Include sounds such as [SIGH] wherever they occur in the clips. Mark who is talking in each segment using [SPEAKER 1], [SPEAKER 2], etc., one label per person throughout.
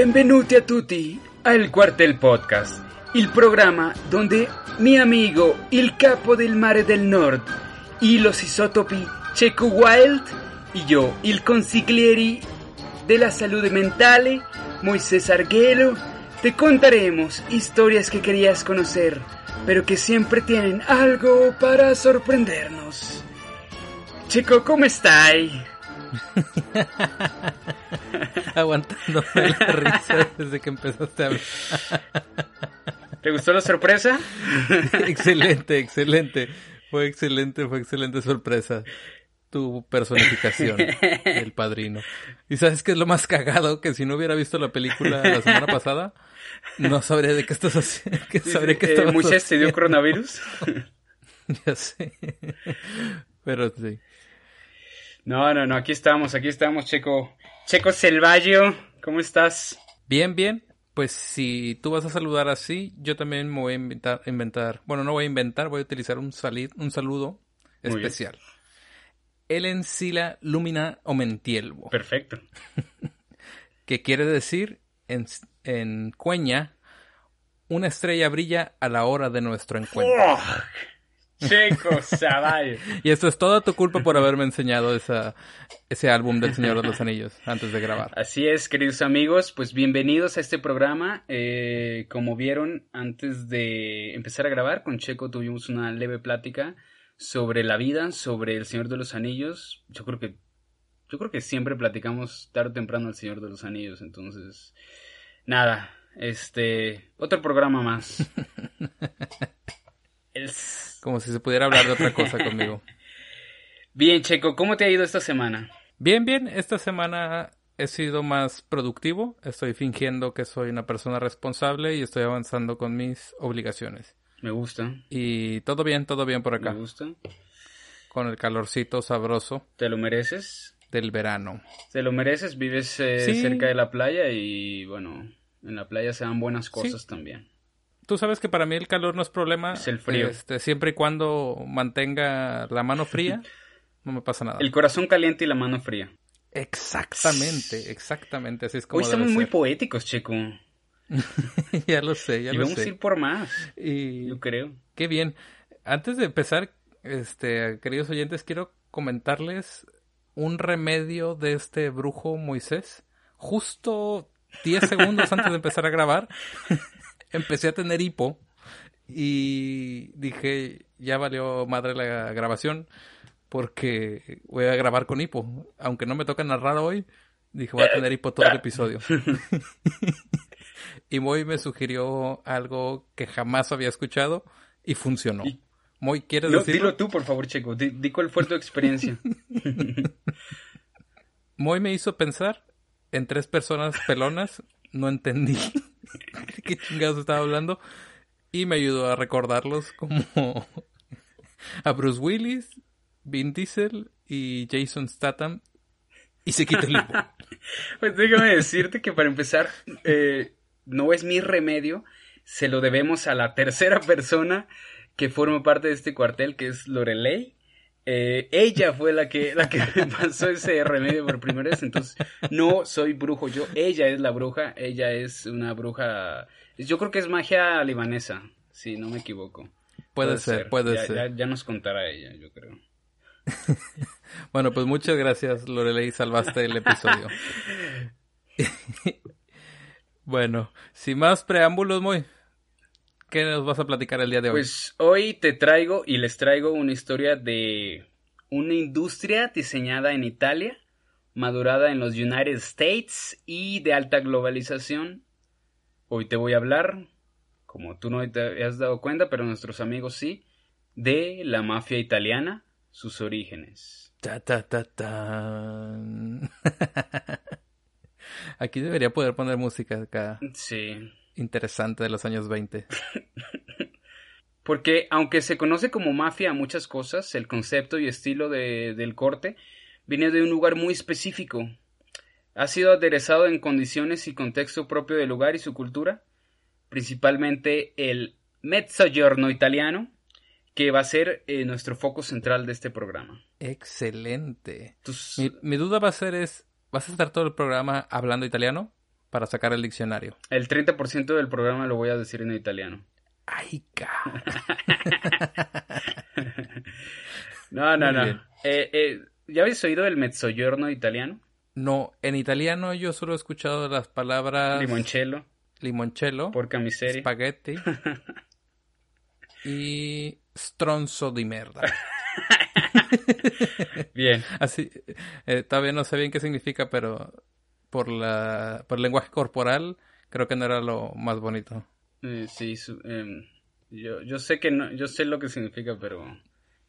[SPEAKER 1] benvenuti a tutti al Quartel Podcast, il programma donde mi amigo, il capo del mare del nord, y los isotopi Checo Wild, y yo, il consiglieri della salute mentale, Moisés Arguelo, te contaremos historias que querías conocer, pero que siempre tienen algo para sorprendernos. Checo, ¿cómo estás? [LAUGHS]
[SPEAKER 2] Aguantándome la risa desde que empezaste a hablar.
[SPEAKER 1] ¿Te gustó la sorpresa? [LAUGHS]
[SPEAKER 2] excelente, excelente. Fue excelente, fue excelente sorpresa. Tu personificación, [LAUGHS] el padrino. ¿Y sabes qué es lo más cagado? Que si no hubiera visto la película la semana pasada, no sabría de qué estás haciendo. Que sabría que
[SPEAKER 1] eh, ¿Muchas te dio coronavirus?
[SPEAKER 2] ya sé. Pero sí.
[SPEAKER 1] No, no, no, aquí estamos, aquí estamos, Checo. Checo Selvallo, ¿cómo estás?
[SPEAKER 2] Bien, bien. Pues si tú vas a saludar así, yo también me voy a inventar, inventar bueno, no voy a inventar, voy a utilizar un, salid, un saludo especial. El encila lumina omentielvo.
[SPEAKER 1] Perfecto. [LAUGHS]
[SPEAKER 2] que quiere decir en, en cueña, una estrella brilla a la hora de nuestro encuentro.
[SPEAKER 1] Checo Zaval.
[SPEAKER 2] y esto es toda tu culpa por haberme enseñado esa, ese álbum del Señor de los Anillos antes de grabar.
[SPEAKER 1] Así es, queridos amigos, pues bienvenidos a este programa. Eh, como vieron, antes de empezar a grabar, con Checo tuvimos una leve plática sobre la vida, sobre el Señor de los Anillos. Yo creo que, yo creo que siempre platicamos tarde o temprano el Señor de los Anillos, entonces, nada, este, otro programa más. [LAUGHS]
[SPEAKER 2] Como si se pudiera hablar de otra cosa conmigo. [LAUGHS]
[SPEAKER 1] Bien, Checo, ¿cómo te ha ido esta semana?
[SPEAKER 2] Bien, bien. Esta semana he sido más productivo. Estoy fingiendo que soy una persona responsable y estoy avanzando con mis obligaciones.
[SPEAKER 1] Me gusta.
[SPEAKER 2] Y todo bien, todo bien por acá.
[SPEAKER 1] Me gusta.
[SPEAKER 2] Con el calorcito sabroso.
[SPEAKER 1] ¿Te lo mereces?
[SPEAKER 2] Del verano.
[SPEAKER 1] ¿Te lo mereces? Vives eh, cerca de la playa y bueno, en la playa se dan buenas cosas también
[SPEAKER 2] tú sabes que para mí el calor no es problema.
[SPEAKER 1] Es el frío.
[SPEAKER 2] Este, siempre y cuando mantenga la mano fría, [LAUGHS] no me pasa nada.
[SPEAKER 1] El corazón caliente y la mano fría.
[SPEAKER 2] Exactamente, exactamente. Así es como.
[SPEAKER 1] Hoy estamos muy poéticos, chico. [LAUGHS]
[SPEAKER 2] ya lo sé, ya
[SPEAKER 1] y
[SPEAKER 2] lo
[SPEAKER 1] vamos
[SPEAKER 2] sé.
[SPEAKER 1] a ir por más.
[SPEAKER 2] Y...
[SPEAKER 1] Yo creo.
[SPEAKER 2] Qué bien. Antes de empezar, este, queridos oyentes, quiero comentarles un remedio de este brujo Moisés. Justo 10 segundos antes de empezar a grabar, [LAUGHS] empecé a tener hipo y dije, ya valió madre la grabación porque voy a grabar con hipo. Aunque no me toca narrar hoy, dije, voy a tener hipo todo el episodio. [LAUGHS] y Moy me sugirió algo que jamás había escuchado y funcionó. Moy, ¿quieres
[SPEAKER 1] no,
[SPEAKER 2] decirlo?
[SPEAKER 1] Dilo tú, por favor, Checo. Di, cuál fue tu experiencia. [LAUGHS]
[SPEAKER 2] Moy me hizo pensar en tres personas pelonas. No entendí qué chingados estaba hablando. Y me ayudó a recordarlos como [LAUGHS] a Bruce Willis, Vin Diesel y Jason Statham. Y se quita el hipo. [LAUGHS]
[SPEAKER 1] pues déjame decirte que para empezar, eh, no es mi remedio. Se lo debemos a la tercera persona que forma parte de este cuartel, que es Lorelei. Eh, ella fue la que, la que [LAUGHS] pasó ese remedio por primera vez, entonces no soy brujo yo, ella es la bruja, ella es una bruja, yo creo que es magia libanesa, si no me equivoco.
[SPEAKER 2] Puede, ser, puede ser.
[SPEAKER 1] Ya, nos contará ella, yo creo. [LAUGHS]
[SPEAKER 2] bueno, pues muchas gracias Lorelei, salvaste el episodio. [LAUGHS] bueno, sin más preámbulos, muy... ¿Qué nos vas a platicar el día de hoy?
[SPEAKER 1] Pues hoy te traigo y les traigo una historia de una industria diseñada en Italia, madurada en los United States y de alta globalización. Hoy te voy a hablar, como tú no te has dado cuenta, pero nuestros amigos sí, de la mafia italiana, sus orígenes.
[SPEAKER 2] Ta, ta, ta, ta. [LAUGHS] Aquí debería poder poner música acá.
[SPEAKER 1] Sí
[SPEAKER 2] interesante de los años 20. [LAUGHS]
[SPEAKER 1] Porque aunque se conoce como mafia a muchas cosas, el concepto y estilo de, del corte viene de un lugar muy específico. Ha sido aderezado en condiciones y contexto propio del lugar y su cultura, principalmente el mezzogiorno italiano, que va a ser eh, nuestro foco central de este programa.
[SPEAKER 2] Excelente. mi, mi, duda va a ser es, ¿vas a estar todo el programa hablando italiano? Para sacar el diccionario.
[SPEAKER 1] El 30% del programa lo voy a decir en italiano.
[SPEAKER 2] Ay, [LAUGHS] ca.
[SPEAKER 1] no, no,
[SPEAKER 2] Muy
[SPEAKER 1] no. Eh, eh, ¿Ya habéis oído el mezzogiorno italiano?
[SPEAKER 2] No, en italiano yo solo he escuchado las palabras
[SPEAKER 1] Limoncello,
[SPEAKER 2] limoncello,
[SPEAKER 1] porca miseria.
[SPEAKER 2] spaghetti y stronzo di merda. [LAUGHS]
[SPEAKER 1] Bien. [LAUGHS]
[SPEAKER 2] Así, eh, todavía no sé bien qué significa, pero por la por el lenguaje corporal creo que no era lo más bonito.
[SPEAKER 1] Eh, sí, su- em, yo, yo sé que no, yo sé lo que significa, pero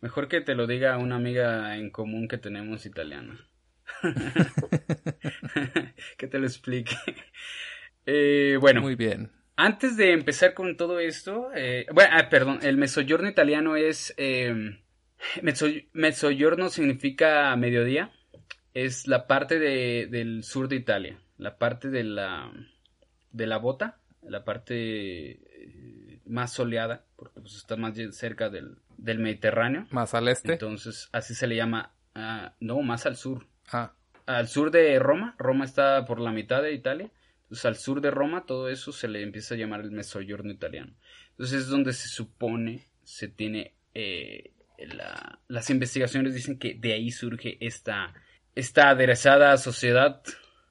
[SPEAKER 1] mejor que te lo diga una amiga en común que tenemos italiana. [LAUGHS] que te lo explique. Eh, bueno,
[SPEAKER 2] Muy bien.
[SPEAKER 1] antes de empezar con todo esto, eh, bueno, ah, perdón, el mezzogiorno italiano es mezzo- mezzogiorno significa mediodía, es la parte de- del sur de Italia, la parte de la de la bota, la parte eh, más soleada, porque pues, está más cerca del, del Mediterráneo,
[SPEAKER 2] Más al este.
[SPEAKER 1] entonces así se le llama, ah, no, más al sur,
[SPEAKER 2] Ah,
[SPEAKER 1] al sur de Roma. Roma está por la mitad de Italia. Entonces, al sur de Roma, todo eso se le empieza a llamar el Mezzogiorno italiano. Entonces, es donde se supone se tiene. eh, la- las investigaciones dicen que de ahí surge esta, esta aderezada sociedad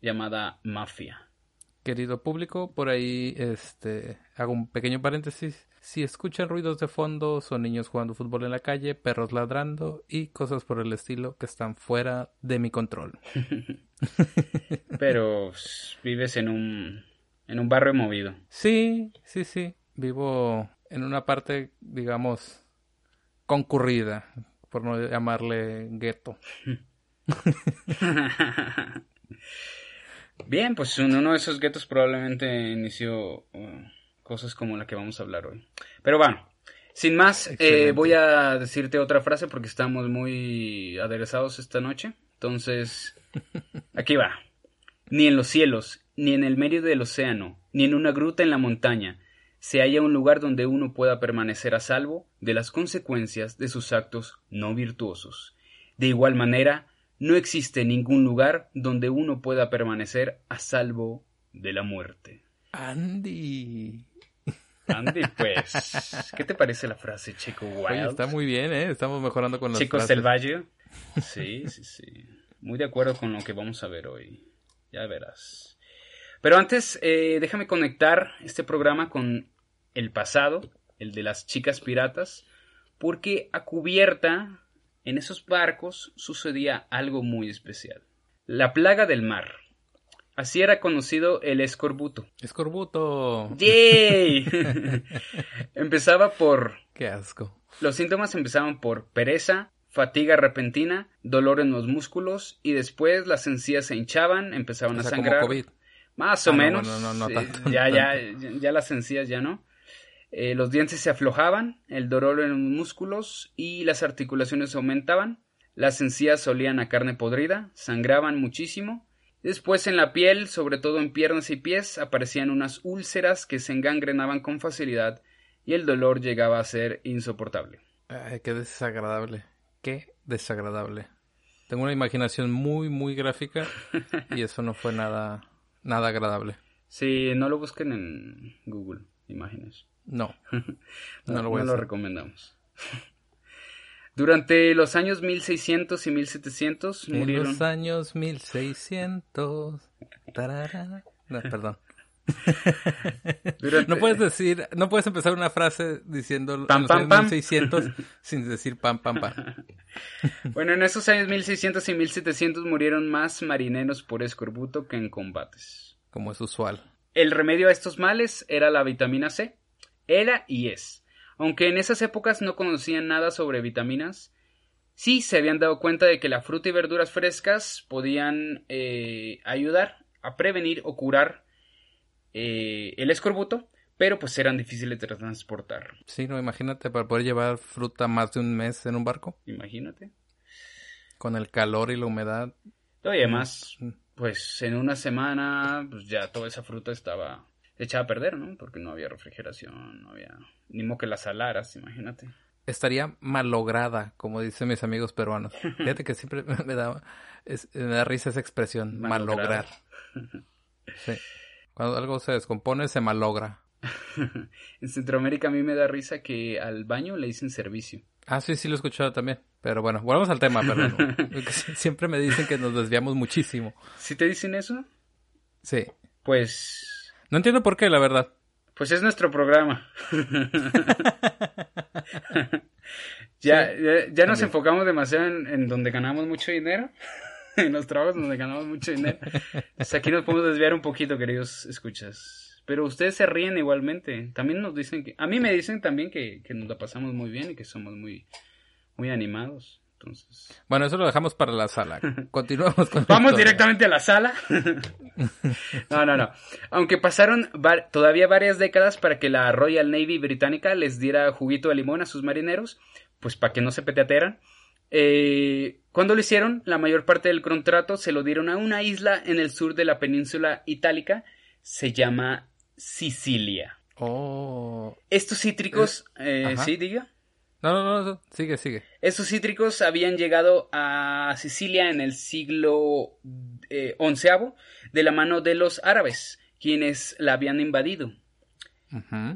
[SPEAKER 1] llamada mafia.
[SPEAKER 2] querido público, por ahí este hago un pequeño paréntesis. Si escuchan ruidos de fondo, son niños jugando fútbol en la calle, perros ladrando y cosas por el estilo que están fuera de mi control. [LAUGHS]
[SPEAKER 1] Pero pues, vives en un, en un barrio movido.
[SPEAKER 2] Sí, sí, sí. Vivo en una parte, digamos, concurrida, por no llamarle gueto. [LAUGHS] [LAUGHS]
[SPEAKER 1] Bien, pues en uno de esos guetos probablemente inició uh, cosas como la que vamos a hablar hoy. Pero bueno, sin más, eh, voy a decirte otra frase porque estamos muy aderezados esta noche. Entonces, aquí va. Ni en los cielos, ni en el medio del océano, ni en una gruta en la montaña, se halla un lugar donde uno pueda permanecer a salvo de las consecuencias de sus actos no virtuosos. De igual manera, no existe ningún lugar donde uno pueda permanecer a salvo de la muerte.
[SPEAKER 2] Andy.
[SPEAKER 1] Andy, pues, [LAUGHS] ¿qué te parece la frase Chico Wild?
[SPEAKER 2] Oye, está muy bien, ¿eh? Estamos mejorando con
[SPEAKER 1] Chico
[SPEAKER 2] frases.
[SPEAKER 1] Selvaggio. [LAUGHS] Sí, sí, sí. Muy de acuerdo con lo que vamos a ver hoy. Ya verás. Pero antes, eh, déjame conectar este programa con el pasado, el de las chicas piratas, porque a cubierta, en esos barcos, sucedía algo muy especial. La plaga del mar. Así era conocido el escorbuto.
[SPEAKER 2] Escorbuto.
[SPEAKER 1] ¡Yay! [LAUGHS] Empezaba por
[SPEAKER 2] Qué asco.
[SPEAKER 1] los síntomas empezaban por pereza, fatiga repentina, dolor en los músculos y después las encías se hinchaban, empezaban
[SPEAKER 2] O
[SPEAKER 1] a
[SPEAKER 2] como
[SPEAKER 1] sangrar.
[SPEAKER 2] COVID.
[SPEAKER 1] Más o
[SPEAKER 2] Ah, no,
[SPEAKER 1] menos.
[SPEAKER 2] no, no
[SPEAKER 1] eh,
[SPEAKER 2] tanto, no
[SPEAKER 1] ya, ya, ya las encías ya no. Eh, los dientes se aflojaban, el dolor en los músculos y las articulaciones aumentaban. Las encías olían a carne podrida, sangraban muchísimo. Después en la piel, sobre todo en piernas y pies, aparecían unas úlceras que se engangrenaban con facilidad y el dolor llegaba a ser insoportable.
[SPEAKER 2] Ay, qué desagradable. Qué desagradable. Tengo una imaginación muy, muy gráfica y [LAUGHS] eso no fue nada, nada agradable.
[SPEAKER 1] Sí, no lo busquen en Google Imágenes. [LAUGHS]
[SPEAKER 2] No,
[SPEAKER 1] No,
[SPEAKER 2] lo voy a
[SPEAKER 1] lo
[SPEAKER 2] hacer.
[SPEAKER 1] recomendamos. [LAUGHS] Durante los años 1600 y 1700
[SPEAKER 2] En
[SPEAKER 1] murieron.
[SPEAKER 2] los años 1600. tarara. No, [LAUGHS] perdón.
[SPEAKER 1] durante-
[SPEAKER 2] No puedes decir, no puedes empezar una frase diciendo
[SPEAKER 1] Pam,
[SPEAKER 2] en los
[SPEAKER 1] pam,
[SPEAKER 2] años
[SPEAKER 1] pam.
[SPEAKER 2] 1600 sin decir pam, pam, pam.
[SPEAKER 1] Bueno, en esos años 1600 y 1700 murieron más marineros por escorbuto que en combates.
[SPEAKER 2] Como es usual.
[SPEAKER 1] El remedio a estos males era la vitamina C. Era y es. Aunque en esas épocas no conocían nada sobre vitaminas, sí se habían dado cuenta de que la fruta y verduras frescas podían eh, ayudar a prevenir o curar eh, el escorbuto, pero pues eran difíciles de transportar.
[SPEAKER 2] Sí, no, imagínate para poder llevar fruta más de un mes en un barco
[SPEAKER 1] Imagínate.
[SPEAKER 2] con el calor y la humedad.
[SPEAKER 1] Y además,
[SPEAKER 2] Mm.
[SPEAKER 1] pues en una semana, pues ya toda esa fruta estaba echada a perder, ¿no? Porque no había refrigeración, no había... Ni modo que las salaras, imagínate.
[SPEAKER 2] Estaría malograda, como dicen mis amigos peruanos. [LAUGHS] Fíjate que siempre me da, es- me da risa esa expresión,
[SPEAKER 1] Malograr.
[SPEAKER 2] malograr. Sí. Cuando algo se descompone, se malogra. [LAUGHS]
[SPEAKER 1] en Centroamérica a mí me da risa que al baño le dicen servicio.
[SPEAKER 2] Ah, sí, sí lo he escuchado también. Pero bueno, volvamos al tema, perdón. [LAUGHS] Siempre me dicen que nos desviamos muchísimo.
[SPEAKER 1] ¿Sí te dicen eso?
[SPEAKER 2] Sí.
[SPEAKER 1] Pues...
[SPEAKER 2] No entiendo por qué, la verdad.
[SPEAKER 1] Pues es nuestro programa. [LAUGHS] ya, ya, nos enfocamos demasiado en, donde ganamos mucho dinero. [LAUGHS] en los trabajos donde ganamos mucho dinero. Entonces aquí nos podemos desviar un poquito, queridos escuchas. Pero ustedes se ríen igualmente. También nos dicen que... A mí me dicen también que, que nos la pasamos muy bien y que somos muy, muy animados. Entonces...
[SPEAKER 2] Bueno, eso lo dejamos para la sala. [LAUGHS] Continuamos con
[SPEAKER 1] Vamos directamente a la sala. [LAUGHS] no, no, no. Aunque pasaron todavía varias décadas para que la Royal Navy británica les diera juguito de limón a sus marineros, pues para que no se peteateran. Eh, cuando lo hicieron, la mayor parte del contrato se lo dieron a una isla en el sur de la península itálica. Se llama Sicilia.
[SPEAKER 2] Oh.
[SPEAKER 1] Estos cítricos, eh, sí, diga.
[SPEAKER 2] No, no, no, sigue, sigue.
[SPEAKER 1] Estos cítricos habían llegado a Sicilia en el siglo eh, de la mano de los árabes, quienes la habían invadido.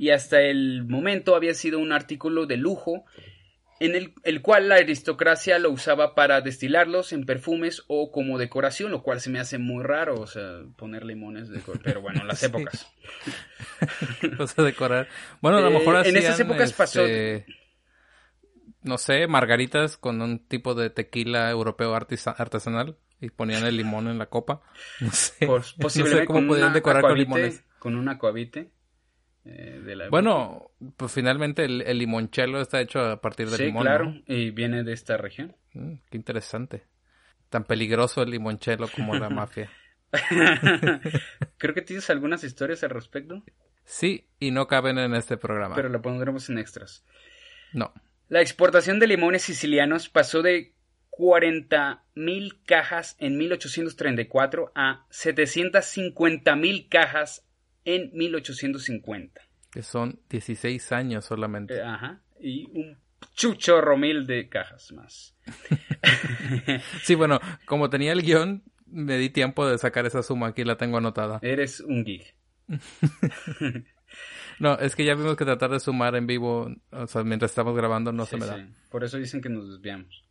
[SPEAKER 1] Y hasta el momento había sido un artículo de lujo en el, el, cual la aristocracia lo usaba para destilarlos en perfumes o como decoración, lo cual se me hace muy raro, o sea, poner limones, de pero bueno, las [LAUGHS] épocas. [LAUGHS]
[SPEAKER 2] A decorar. Bueno, a lo mejor
[SPEAKER 1] eh, En esas épocas pasó
[SPEAKER 2] este, no sé, margaritas con un tipo de tequila europeo artesanal y ponían el limón en la copa. [LAUGHS] No sé,
[SPEAKER 1] posiblemente cómo podían decorar con limones. Con una coavite.
[SPEAKER 2] Eh, bueno, pues finalmente el, limonchelo está hecho a partir de
[SPEAKER 1] sí,
[SPEAKER 2] limón.
[SPEAKER 1] claro, y viene de esta región.
[SPEAKER 2] Mm, qué interesante. Tan peligroso el limonchelo como la [LAUGHS] mafia. [LAUGHS]
[SPEAKER 1] Creo que tienes algunas historias al respecto.
[SPEAKER 2] Sí, y no caben en este programa.
[SPEAKER 1] Pero la pondremos en extras.
[SPEAKER 2] No.
[SPEAKER 1] La exportación de limones sicilianos pasó de 40.000 cajas en 1834 a 750.000 cajas en 1850.
[SPEAKER 2] Que son 16 años solamente.
[SPEAKER 1] Eh, ajá. Y un chuchorro mil de cajas más. [LAUGHS]
[SPEAKER 2] sí, bueno, como tenía el guion, me di tiempo de sacar esa suma. Aquí la tengo anotada.
[SPEAKER 1] Eres un geek. [LAUGHS]
[SPEAKER 2] No, es que ya vimos que tratar de sumar en vivo, o sea, mientras estamos grabando no se me da.
[SPEAKER 1] Por eso dicen que nos desviamos.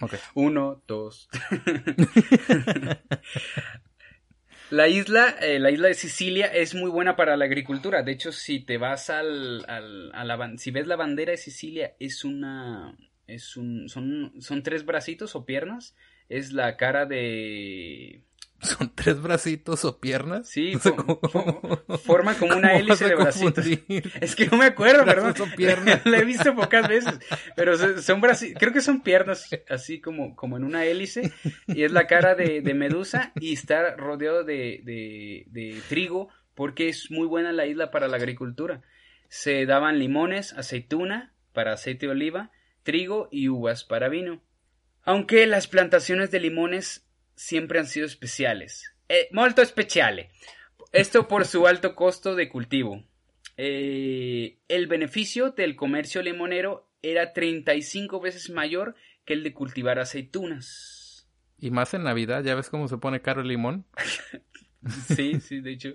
[SPEAKER 2] Ok. [LAUGHS]
[SPEAKER 1] Uno, dos. [LAUGHS] la isla, eh, la isla de Sicilia es muy buena para la agricultura. De hecho, si te vas al, al a la, si ves la bandera de Sicilia, es una, es un, son, son tres bracitos o piernas. Es la cara de
[SPEAKER 2] ¿Son tres bracitos o piernas?
[SPEAKER 1] Sí, [LAUGHS] forman como una [LAUGHS] hélice de bracitos. [LAUGHS] Es que no me acuerdo, perdón.
[SPEAKER 2] Son piernas.
[SPEAKER 1] La he visto pocas veces, pero son bracitos, creo que son piernas así como, como en una hélice y es la cara de, Medusa y está rodeado de, de, de trigo porque es muy buena la isla para la agricultura. Se daban limones, aceituna para aceite de oliva, trigo y uvas para vino. Aunque las plantaciones de limones siempre han sido especiales. Eh, molto speciale. Esto por su alto costo de cultivo. Eh, el beneficio del comercio limonero era 35 veces mayor que el de cultivar aceitunas.
[SPEAKER 2] Y más en Navidad, ¿ya ves cómo se pone caro el limón? [LAUGHS]
[SPEAKER 1] sí, sí, de hecho.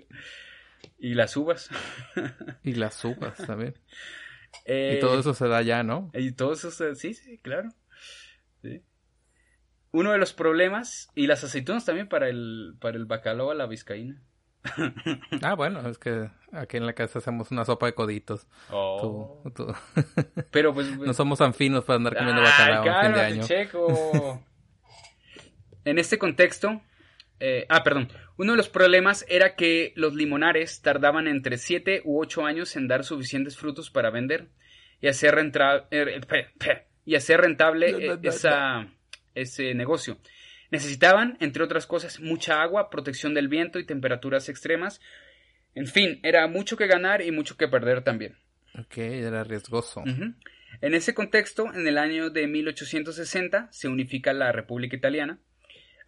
[SPEAKER 1] Y las uvas.
[SPEAKER 2] y las uvas también. y todo eso se da ya, ¿no?
[SPEAKER 1] Y todo eso se... Sí, sí, claro. Sí uno de los problemas, y las aceitunas también para el, para el bacalao a la vizcaína. [LAUGHS]
[SPEAKER 2] ah, bueno, es que aquí en la casa hacemos una sopa de coditos.
[SPEAKER 1] Oh. Pero pues, [LAUGHS]
[SPEAKER 2] No somos tan finos para andar comiendo bacalao en fin de año.
[SPEAKER 1] Checo. [LAUGHS] en este contexto, eh, ah, perdón. Uno de los problemas era que los limonares tardaban entre 7 u 8 años en dar suficientes frutos para vender y hacer, er, y hacer rentable esa, ese negocio. Necesitaban, entre otras cosas, mucha agua, protección del viento y temperaturas extremas. En fin, era mucho que ganar y mucho que perder también.
[SPEAKER 2] Ok, era riesgoso.
[SPEAKER 1] En ese contexto, en el año de 1860 se unifica la República Italiana.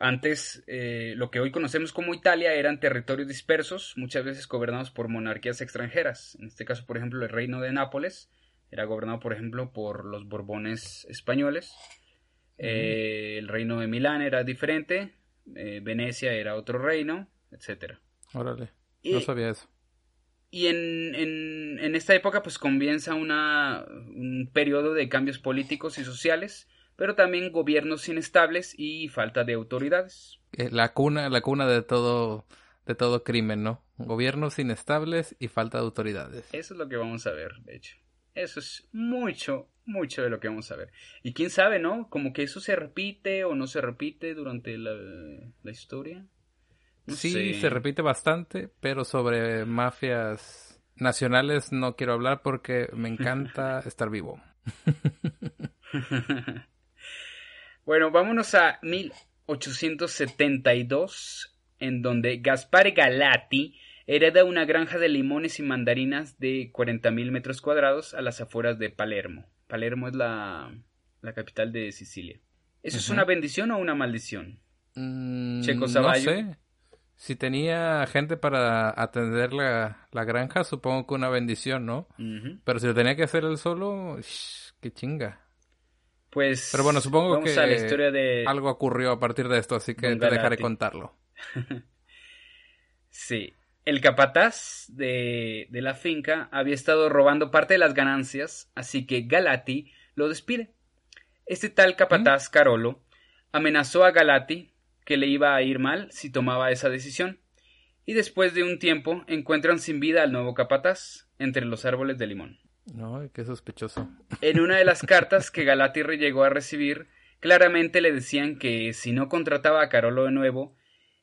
[SPEAKER 1] Antes, eh, lo que hoy conocemos como Italia eran territorios dispersos, muchas veces gobernados por monarquías extranjeras. En este caso, por ejemplo, el reino de Nápoles era gobernado, por ejemplo, por los Borbones españoles. Eh, el reino de Milán era diferente, eh, Venecia era otro reino, etcétera.
[SPEAKER 2] Órale. no sabía eso.
[SPEAKER 1] Y en, en, en, esta época pues comienza una, un periodo de cambios políticos y sociales, pero también gobiernos inestables y falta de autoridades.
[SPEAKER 2] Eh, la cuna, la cuna de todo, de todo crimen, ¿no? Gobiernos inestables y falta de autoridades.
[SPEAKER 1] Eso es lo que vamos a ver, de hecho. Eso es mucho, mucho de lo que vamos a ver. Y quién sabe, ¿no? Como que eso se repite o no se repite durante la, la historia
[SPEAKER 2] sí, se repite bastante, pero sobre mafias nacionales no quiero hablar porque me encanta [LAUGHS] estar vivo. [LAUGHS]
[SPEAKER 1] bueno, vámonos a 1872, en donde Gaspar Galati hereda una granja de limones y mandarinas de 40.000 metros cuadrados a las afueras de Palermo. Palermo es la, la capital de Sicilia. ¿Eso es una bendición o una maldición?
[SPEAKER 2] Mm, Checo No sé. Si tenía gente para atender la, granja, supongo que una bendición, ¿no? Pero si lo tenía que hacer él solo, qué chinga.
[SPEAKER 1] Pues.
[SPEAKER 2] Pero bueno, supongo que la historia de algo ocurrió a partir de esto, así que te dejaré contarlo. [LAUGHS]
[SPEAKER 1] sí. El capataz de, de la finca había estado robando parte de las ganancias, así que Galati lo despide. Este tal capataz. Carolo, amenazó a Galati que le iba a ir mal si tomaba esa decisión, y después de un tiempo encuentran sin vida al nuevo capataz entre los árboles de limón.
[SPEAKER 2] No, qué sospechoso.
[SPEAKER 1] En una de las cartas que Galatirri llegó a recibir, claramente le decían que si no contrataba a Carolo de nuevo,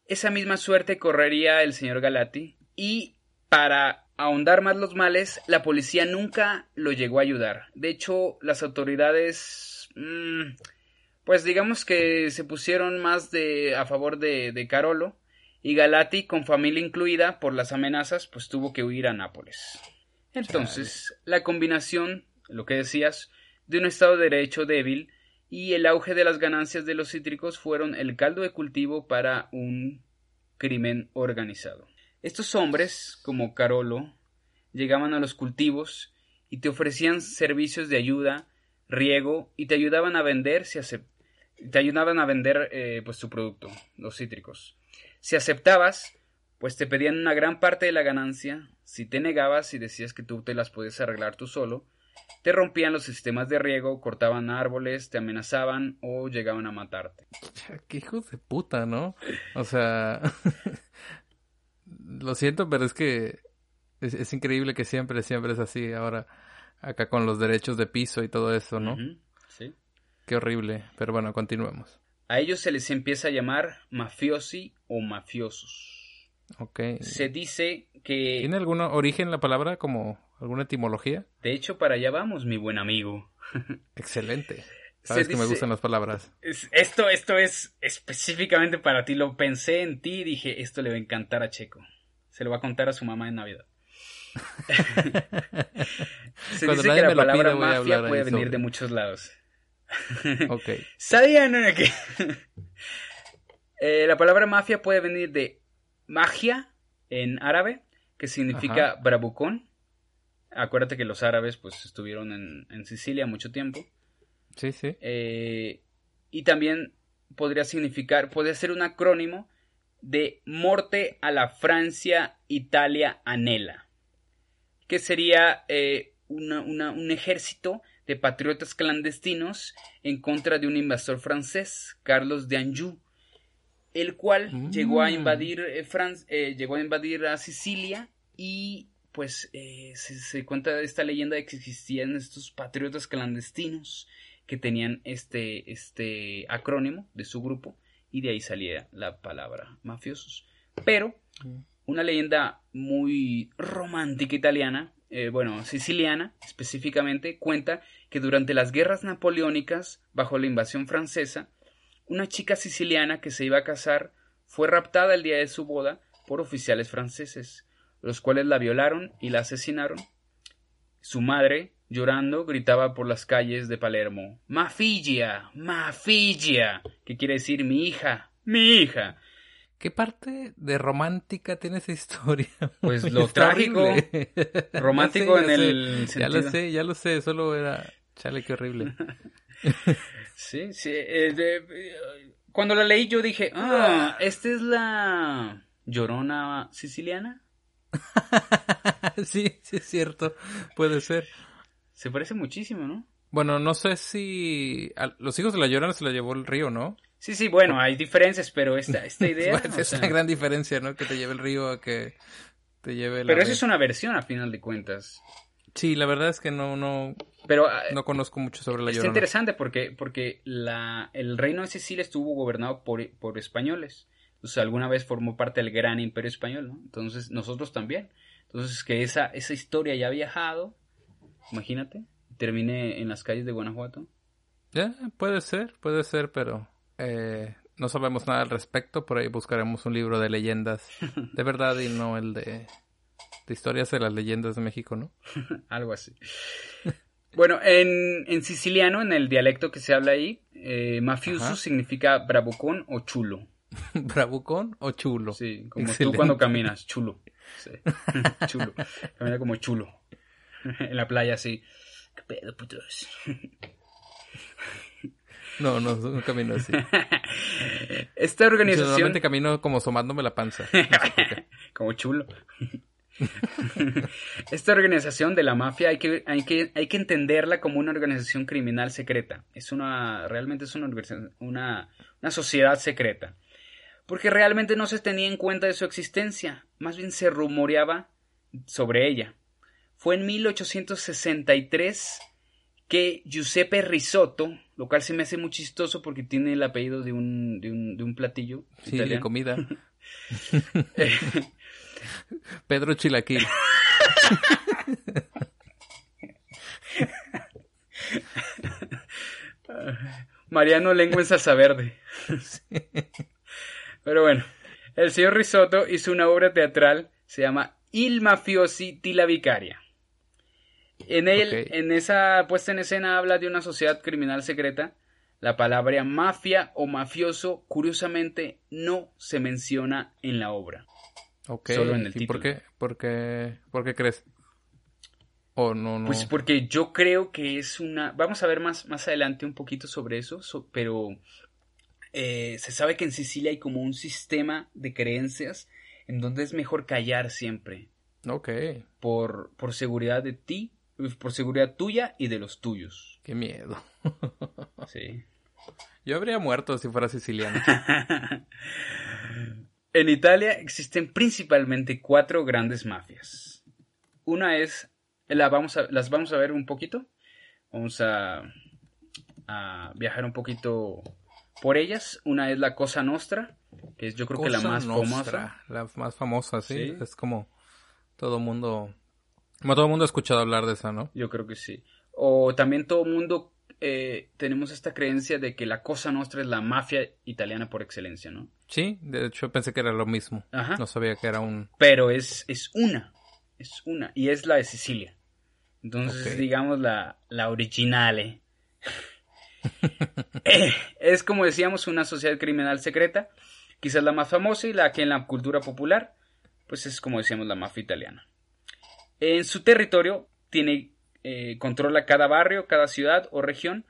[SPEAKER 1] esa misma suerte correría el señor Galati, y para ahondar más los males, la policía nunca lo llegó a ayudar. De hecho, las autoridades mm, pues digamos que se pusieron más de a favor de, de Carolo y Galati, con familia incluida por las amenazas, pues tuvo que huir a Nápoles. Entonces, la combinación, lo que decías, de un Estado de Derecho débil y el auge de las ganancias de los cítricos fueron el caldo de cultivo para un crimen organizado. Estos hombres, como Carolo, llegaban a los cultivos y te ofrecían servicios de ayuda, riego y te ayudaban a vender si, te ayudaban a vender eh, pues tu producto, los cítricos. Si aceptabas, pues te pedían una gran parte de la ganancia. Si te negabas y decías que tú te las podías arreglar tú solo, te rompían los sistemas de riego, cortaban árboles, te amenazaban o llegaban a matarte.
[SPEAKER 2] Qué hijos de puta, ¿no? O sea, [LAUGHS] lo siento, pero es que es, increíble que siempre, siempre es así. Ahora, acá con los derechos de piso y todo eso, ¿no? Sí. Qué horrible, pero bueno, continuemos.
[SPEAKER 1] A ellos se les empieza a llamar mafiosi o mafiosos.
[SPEAKER 2] Ok.
[SPEAKER 1] Se dice que...
[SPEAKER 2] ¿Tiene algún origen la palabra, como alguna etimología?
[SPEAKER 1] De hecho, para allá vamos, mi buen amigo. [LAUGHS]
[SPEAKER 2] Excelente. Sabes que me gustan las palabras.
[SPEAKER 1] esto, esto es específicamente para ti. Lo pensé en ti y dije, esto le va a encantar a Checo. Se lo va a contar a su mamá en Navidad. [LAUGHS] se dice que la palabra mafia puede venir de muchos lados. [LAUGHS]
[SPEAKER 2] Ok.
[SPEAKER 1] ¿Sabían que [LAUGHS] eh, la palabra mafia puede venir de magia en árabe, que significa bravucón? Acuérdate que los árabes pues estuvieron en, Sicilia mucho tiempo.
[SPEAKER 2] Sí, sí.
[SPEAKER 1] Eh, y también podría significar, puede ser un acrónimo de Morte a la Francia Italia Anela, que sería eh, un ejército de patriotas clandestinos en contra de un invasor francés, Carlos de Anjou, el cual llegó a mm. invadir eh, eh, llegó a invadir a Sicilia y pues eh, se, cuenta esta leyenda de que existían estos patriotas clandestinos que tenían este, este acrónimo de su grupo y de ahí salía la palabra mafiosos. Pero mm. una leyenda muy romántica italiana eh, bueno, siciliana específicamente, cuenta que durante las guerras napoleónicas, bajo la invasión francesa, una chica siciliana que se iba a casar fue raptada el día de su boda por oficiales franceses, los cuales la violaron y la asesinaron. Su madre, llorando, gritaba por las calles de Palermo Mafilla. Mafilla. que quiere decir mi hija, mi hija.
[SPEAKER 2] ¿Qué parte de romántica tiene esa historia? [LAUGHS]
[SPEAKER 1] Pues lo trágico. [LAUGHS] Romántico en el
[SPEAKER 2] Ya lo sé, ya lo sé, solo era... Chale, qué horrible. [LAUGHS]
[SPEAKER 1] sí, sí. Eh, cuando la leí yo dije, ah, esta es la llorona siciliana.
[SPEAKER 2] sí, sí es cierto. Puede ser.
[SPEAKER 1] Se parece muchísimo, ¿no?
[SPEAKER 2] Bueno, no sé si a los hijos de la Llorona se la llevó el río, ¿no?
[SPEAKER 1] Sí, sí, bueno, hay diferencias, pero esta, esta [LAUGHS] idea...
[SPEAKER 2] es
[SPEAKER 1] sea,
[SPEAKER 2] una gran diferencia, ¿no? Que te lleve el río a que te lleve la...
[SPEAKER 1] Pero eso es una versión a final de cuentas.
[SPEAKER 2] Sí, la verdad es que no, no,
[SPEAKER 1] Pero ah,
[SPEAKER 2] no conozco mucho sobre la Llorona.
[SPEAKER 1] interesante porque, porque la, el reino de Sicilia estuvo gobernado por, por españoles. Entonces alguna vez formó parte del gran imperio español, ¿no? Entonces nosotros también. Entonces que esa, esa historia ya ha viajado, imagínate, termine en las calles de Guanajuato.
[SPEAKER 2] Ya, puede ser, puede ser, pero eh, no sabemos nada al respecto. Por ahí buscaremos un libro de leyendas de [LAUGHS] verdad y no el de, de historias de las leyendas de México, ¿no? [LAUGHS]
[SPEAKER 1] Algo así. Bueno, en, en siciliano, en el dialecto que se habla ahí, eh, mafioso
[SPEAKER 2] Ajá.
[SPEAKER 1] significa bravucón o chulo. [LAUGHS]
[SPEAKER 2] ¿Bravucón o chulo?
[SPEAKER 1] Sí, como
[SPEAKER 2] Excelente.
[SPEAKER 1] tú cuando caminas, chulo. Sí. chulo. Camina como chulo. [LAUGHS] en la playa así. ¿Qué pedo, putos? [LAUGHS]
[SPEAKER 2] No, no, no camino así. [LAUGHS]
[SPEAKER 1] Esta organización...
[SPEAKER 2] Normalmente camino como somándome la panza.
[SPEAKER 1] como chulo. Esta organización de la mafia hay que, hay, que, hay que entenderla como una organización criminal secreta. Es una, realmente es una, una, una sociedad secreta. Porque realmente no se tenía en cuenta de su existencia, más bien se rumoreaba sobre ella. Fue en 1863 que Giuseppe Risotto, lo cual se me hace muy chistoso porque tiene el apellido de un, de un, de un platillo
[SPEAKER 2] Sí, de comida. [LAUGHS] [LAUGHS] Pedro Chilaquil. [LAUGHS]
[SPEAKER 1] Mariano Lengua en salsa verde. Pero bueno, el señor Risotto hizo una obra teatral, se llama Il Mafiosi di la Vicaria. En él, en esa puesta en escena habla de una sociedad criminal secreta. La palabra mafia o mafioso, curiosamente, no se menciona en la obra.
[SPEAKER 2] Ok.
[SPEAKER 1] Solo en el
[SPEAKER 2] ¿Y por
[SPEAKER 1] título.
[SPEAKER 2] qué, por qué, por qué crees? O no, no.
[SPEAKER 1] Pues porque yo creo que es una... Vamos a ver más, más adelante un poquito sobre eso, so- pero eh, se sabe que en Sicilia hay como un sistema de creencias en donde es mejor callar siempre
[SPEAKER 2] Ok.
[SPEAKER 1] por, por seguridad de ti, por seguridad tuya y de los tuyos.
[SPEAKER 2] Qué miedo. [LAUGHS]
[SPEAKER 1] Sí.
[SPEAKER 2] Yo habría muerto si fuera siciliano. [LAUGHS]
[SPEAKER 1] En Italia existen principalmente cuatro grandes mafias. Una es, la vamos a- las vamos a ver un poquito. Vamos a, a viajar un poquito por ellas. Una es la Cosa Nostra, que es yo creo que la más
[SPEAKER 2] Nostra,
[SPEAKER 1] famosa.
[SPEAKER 2] La más famosa, sí.
[SPEAKER 1] Sí.
[SPEAKER 2] Es como todo mundo. Como todo mundo ha escuchado hablar de esa, ¿no?
[SPEAKER 1] Yo creo que sí. O también todo mundo eh, tenemos esta creencia de que la Cosa Nostra es la mafia italiana por excelencia, ¿no?
[SPEAKER 2] Sí, de hecho pensé que era lo mismo.
[SPEAKER 1] Ajá.
[SPEAKER 2] No sabía que era un.
[SPEAKER 1] pero es, es una, es una, y es la de Sicilia. Entonces, digamos la, la originale. [LAUGHS] Eh, es como decíamos una sociedad criminal secreta, quizás la más famosa y la que en la cultura popular, pues es como decíamos la mafia italiana. En su territorio tiene, eh, controla cada barrio, cada ciudad o región,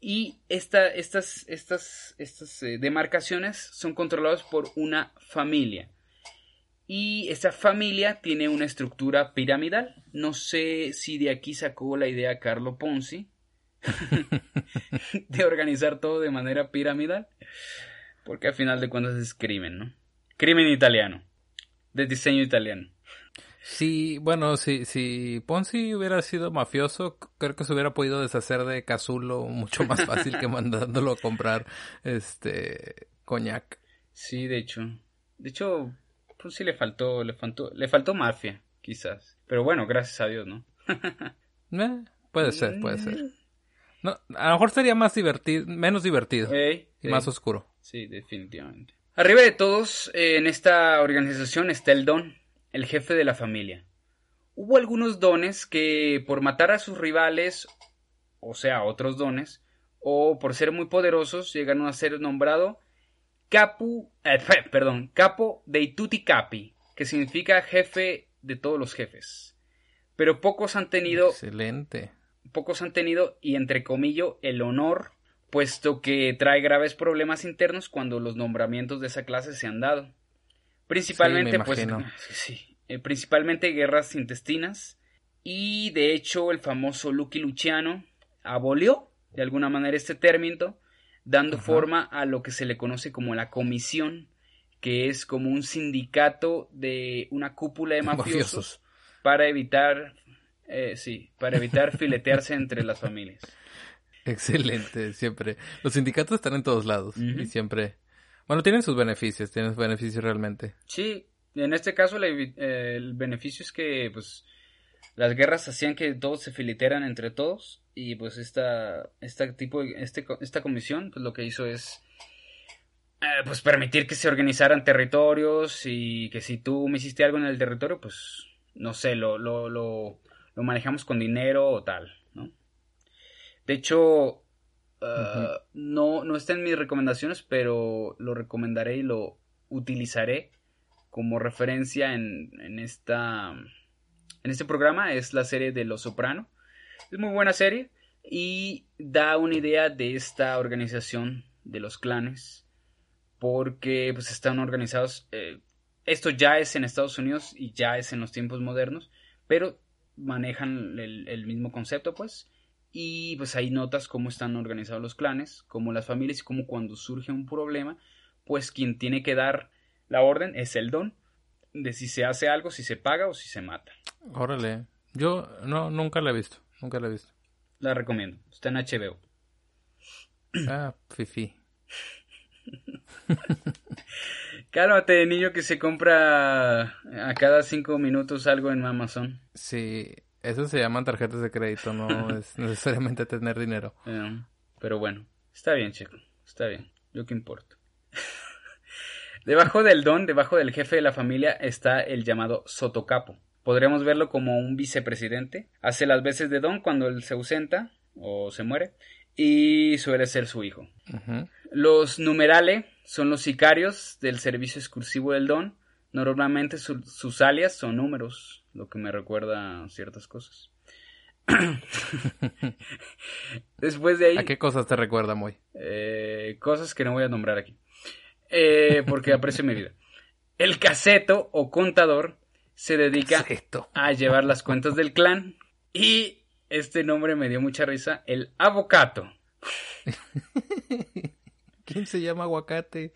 [SPEAKER 1] y esta, estas, estas, estas eh, demarcaciones son controladas por una familia. Y esta familia tiene una estructura piramidal. No sé si de aquí sacó la idea Carlo Ponzi [LAUGHS] de organizar todo de manera piramidal. Porque al final de cuentas es crimen, ¿no? Crimen italiano. De diseño italiano.
[SPEAKER 2] Sí, bueno, si, si Ponzi hubiera sido mafioso, creo que se hubiera podido deshacer de Cazulo mucho más fácil que [LAUGHS] mandándolo a comprar este coñac.
[SPEAKER 1] Sí, de hecho. De hecho, pues sí le faltó, le faltó, le faltó mafia, quizás. Pero bueno, gracias a Dios, ¿no? [LAUGHS]
[SPEAKER 2] Eh, puede ser, puede ser. No, a lo mejor sería más divertido, menos divertido y más oscuro.
[SPEAKER 1] Sí, definitivamente. Arriba de todos, eh, en esta organización está el don, el jefe de la familia. Hubo algunos dones que por matar a sus rivales, o sea, otros dones, o por ser muy poderosos, llegaron a ser nombrado capu, eh, [LAUGHS] perdón, capo dei tutti capi, que significa jefe de todos los jefes. Pero pocos han tenido
[SPEAKER 2] Excelente.
[SPEAKER 1] pocos han tenido, y entre comillas, el honor, puesto que trae graves problemas internos cuando los nombramientos de esa clase se han dado. Principalmente,
[SPEAKER 2] Sí,
[SPEAKER 1] pues, [LAUGHS] sí, eh, principalmente guerras intestinas, y de hecho el famoso Lucky Luciano abolió de alguna manera este término, dando forma a lo que se le conoce como la comisión, que es como un sindicato de una cúpula de mafiosos, para evitar, eh, sí, para evitar [LAUGHS] filetearse entre las familias.
[SPEAKER 2] Excelente, siempre. Los sindicatos están en todos lados y siempre... Bueno, tienen sus beneficios, tienen sus beneficios realmente.
[SPEAKER 1] Sí, en este caso eh, el beneficio es que pues las guerras hacían que todos se filetearan entre todos y pues esta, esta tipo este, esta comisión pues lo que hizo es eh, pues permitir que se organizaran territorios y que si tú me hiciste algo en el territorio pues no sé lo, lo, lo, lo manejamos con dinero o tal ¿no? de hecho uh, no, no está en mis recomendaciones pero lo recomendaré y lo utilizaré como referencia en, en esta en este programa. Es la serie de Los Soprano. Es muy buena serie y da una idea de esta organización de los clanes porque pues están organizados eh, esto ya es en Estados Unidos y ya es en los tiempos modernos pero manejan el, mismo concepto pues y pues ahí notas cómo están organizados los clanes como las familias y cómo cuando surge un problema pues quien tiene que dar la orden es el don de si se hace algo, si se paga o si se mata.
[SPEAKER 2] Órale. Yo no, nunca la he visto. Nunca la he visto.
[SPEAKER 1] La recomiendo. Está en HBO. [CLEARS THROAT]
[SPEAKER 2] Ah, fifi. [LAUGHS]
[SPEAKER 1] Cálmate, niño que se compra a cada cinco minutos algo en Amazon.
[SPEAKER 2] Sí, eso se llaman tarjetas de crédito, no [LAUGHS] es necesariamente tener dinero.
[SPEAKER 1] Eh, pero bueno, está bien, chico. Está bien. Yo qué importo. [LAUGHS] Debajo del don, debajo del jefe de la familia, está el llamado sotocapo. Podríamos verlo como un vicepresidente. Hace las veces de don cuando él se ausenta o se muere y suele ser su hijo. Los numerale son los sicarios del servicio exclusivo del don. Normalmente sus alias son números, lo que me recuerda ciertas cosas. [LAUGHS] [LAUGHS] Después de ahí.
[SPEAKER 2] ¿A qué cosas te recuerda muy?
[SPEAKER 1] Eh, cosas que no voy a nombrar aquí. Eh, porque aprecio mi vida. El caseto o contador se dedica a llevar las cuentas del clan y este nombre me dio mucha risa, el avocato. [LAUGHS]
[SPEAKER 2] ¿Quién se llama aguacate?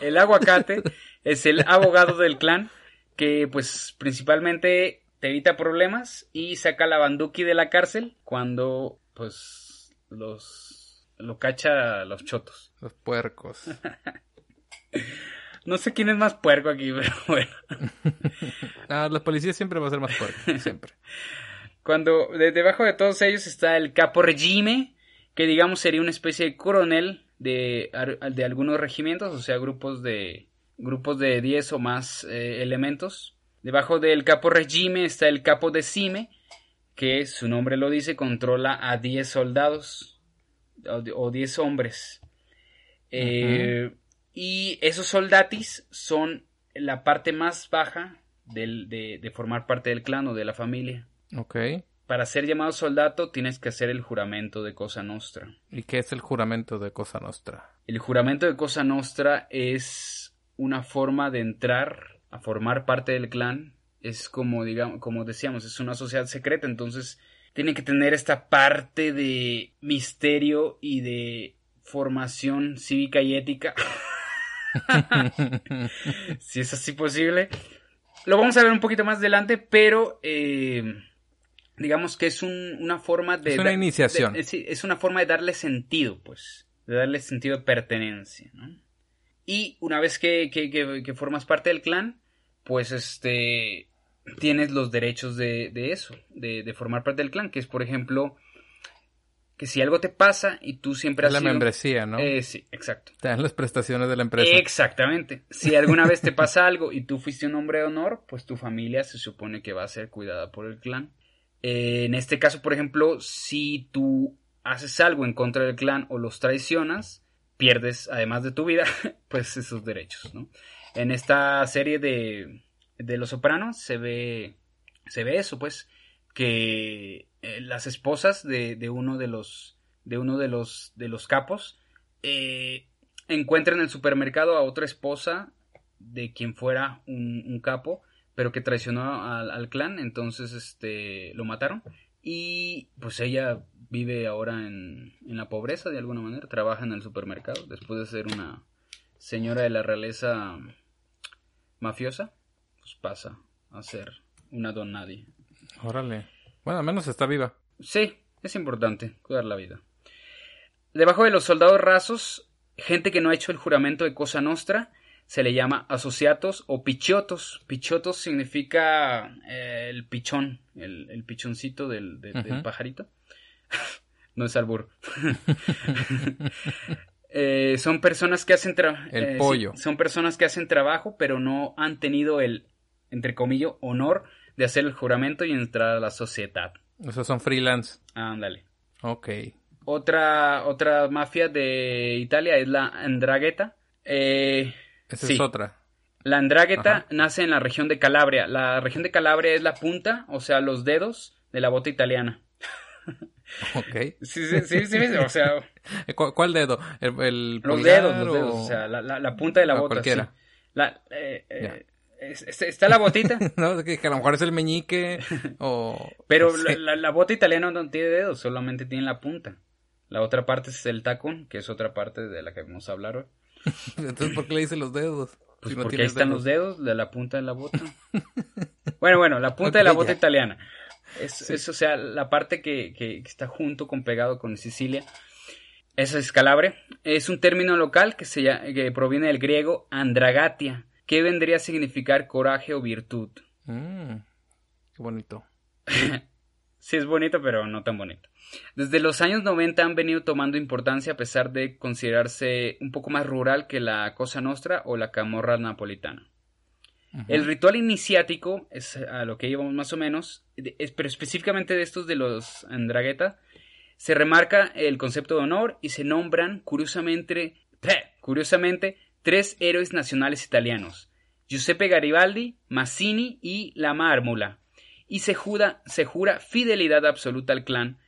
[SPEAKER 1] el aguacate es el abogado del clan que pues principalmente te evita problemas y saca la banduki de la cárcel cuando pues los lo cacha los chotos. [LAUGHS]
[SPEAKER 2] Los puercos. [LAUGHS]
[SPEAKER 1] No sé quién es más puerco aquí, [LAUGHS] pero bueno.
[SPEAKER 2] Ah, la policía siempre va a ser más puerco, siempre.
[SPEAKER 1] Cuando debajo de todos ellos está el capo regime, que digamos sería una especie de coronel de, de algunos regimientos, o sea, grupos de grupos de 10 o más eh, elementos. Debajo del capo regime está el capo decime, que su nombre lo dice, controla a 10 soldados o 10 hombres. Eh, y esos soldatis son la parte más baja de, formar parte del clan o de la familia.
[SPEAKER 2] Ok.
[SPEAKER 1] Para ser llamado soldato tienes que hacer el juramento de Cosa Nostra.
[SPEAKER 2] ¿Y qué es el juramento de Cosa Nostra?
[SPEAKER 1] El juramento de Cosa Nostra es una forma de entrar a formar parte del clan. Es como, digamos, como decíamos, es una sociedad secreta, entonces tiene que tener esta parte de misterio y de formación cívica y ética. [LAUGHS] si es así posible. Lo vamos a ver un poquito más adelante, pero eh, digamos que es una forma de...
[SPEAKER 2] Es una iniciación.
[SPEAKER 1] es una forma de darle sentido, pues, de darle sentido de pertenencia, Y una vez que, que, formas parte del clan, pues este tienes los derechos de, eso, de, de, formar parte del clan, que es por ejemplo que si algo te pasa y tú siempre
[SPEAKER 2] has la membresía, ¿no?
[SPEAKER 1] Eh, sí, exacto.
[SPEAKER 2] Te dan las prestaciones de la empresa.
[SPEAKER 1] Exactamente. Si alguna vez te [LAUGHS] pasa algo y tú fuiste un hombre de honor, pues tu familia se supone que va a ser cuidada por el clan. Eh, en este caso, por ejemplo, si tú haces algo en contra del clan o los traicionas, pierdes, además de tu vida, [LAUGHS] pues esos derechos, ¿no? En esta serie de, de Los Sopranos se ve, se ve eso, pues, que eh, las esposas de, uno de los de uno de los de los capos eh, encuentran en el supermercado a otra esposa de quien fuera un, capo pero que traicionó al, al clan, entonces este lo mataron y pues ella vive ahora en, en la pobreza de alguna manera, trabaja en el supermercado después de ser una señora de la realeza mafiosa, pues pasa a ser una don nadie.
[SPEAKER 2] Órale. Bueno, al menos está viva.
[SPEAKER 1] Sí, es importante cuidar la vida. Debajo de los soldados rasos, gente que no ha hecho el juramento de Cosa Nostra, se le llama asociatos o pichotos. Pichotos significa eh, el pichón, el, el pichoncito del, de- del pajarito. [LAUGHS] no es albur. [LAUGHS] Eh, son personas que hacen tra-
[SPEAKER 2] El
[SPEAKER 1] eh, sí,
[SPEAKER 2] pollo.
[SPEAKER 1] son personas que hacen trabajo, pero no han tenido el, entre comillas, honor de hacer el juramento y entrar a la sociedad.
[SPEAKER 2] Esos son freelance.
[SPEAKER 1] Ándale.
[SPEAKER 2] Ok.
[SPEAKER 1] Otra, otra mafia de Italia es la Andrangheta. Eh,
[SPEAKER 2] Esa
[SPEAKER 1] sí.
[SPEAKER 2] es otra.
[SPEAKER 1] La Andrangheta
[SPEAKER 2] Ajá.
[SPEAKER 1] nace en la región de Calabria. La región de Calabria es la punta, o sea, los dedos de la bota italiana. [LAUGHS] [LAUGHS]
[SPEAKER 2] Ok.
[SPEAKER 1] Sí, sí, sí, sí, o sea, [LAUGHS]
[SPEAKER 2] ¿cu- ¿Cuál dedo? ¿El, el
[SPEAKER 1] los dedos, los
[SPEAKER 2] o-
[SPEAKER 1] dedos, o sea, la, la- la punta de la
[SPEAKER 2] o
[SPEAKER 1] bota.
[SPEAKER 2] cualquiera.
[SPEAKER 1] sí. La, eh, eh, es- es- está la botita, [LAUGHS]
[SPEAKER 2] No, es que, a lo mejor es el meñique o...
[SPEAKER 1] pero
[SPEAKER 2] no
[SPEAKER 1] la,
[SPEAKER 2] sé.
[SPEAKER 1] la- la bota italiana no tiene dedos, solamente tiene la punta. La otra parte es el tacón, que es otra parte de la que vamos a hablar hoy.
[SPEAKER 2] Entonces, ¿por qué le dice los dedos?
[SPEAKER 1] Pues
[SPEAKER 2] Si no
[SPEAKER 1] porque ahí están
[SPEAKER 2] dedos.
[SPEAKER 1] los dedos de la punta de la bota. bueno, bueno, la punta de la bota
[SPEAKER 2] ya.
[SPEAKER 1] italiana. Es, es, o sea, la parte que, que- que está junto con pegado con Sicilia. Es Calabria. Es un término local que, se, que proviene del griego andragatia, que vendría a significar coraje o virtud.
[SPEAKER 2] Mm, qué bonito. [LAUGHS]
[SPEAKER 1] Sí es bonito, pero no tan bonito. Desde los años 90 han venido tomando importancia a pesar de considerarse un poco más rural que la Cosa Nostra o la camorra napolitana. El ritual iniciático es a lo que llevamos más o menos, es- pero específicamente de estos de los Andrangheta, se remarca el concepto de honor y se nombran curiosamente, curiosamente tres héroes nacionales italianos, Giuseppe Garibaldi, Mazzini y la Mármula, y se jura, se jura fidelidad absoluta al clan,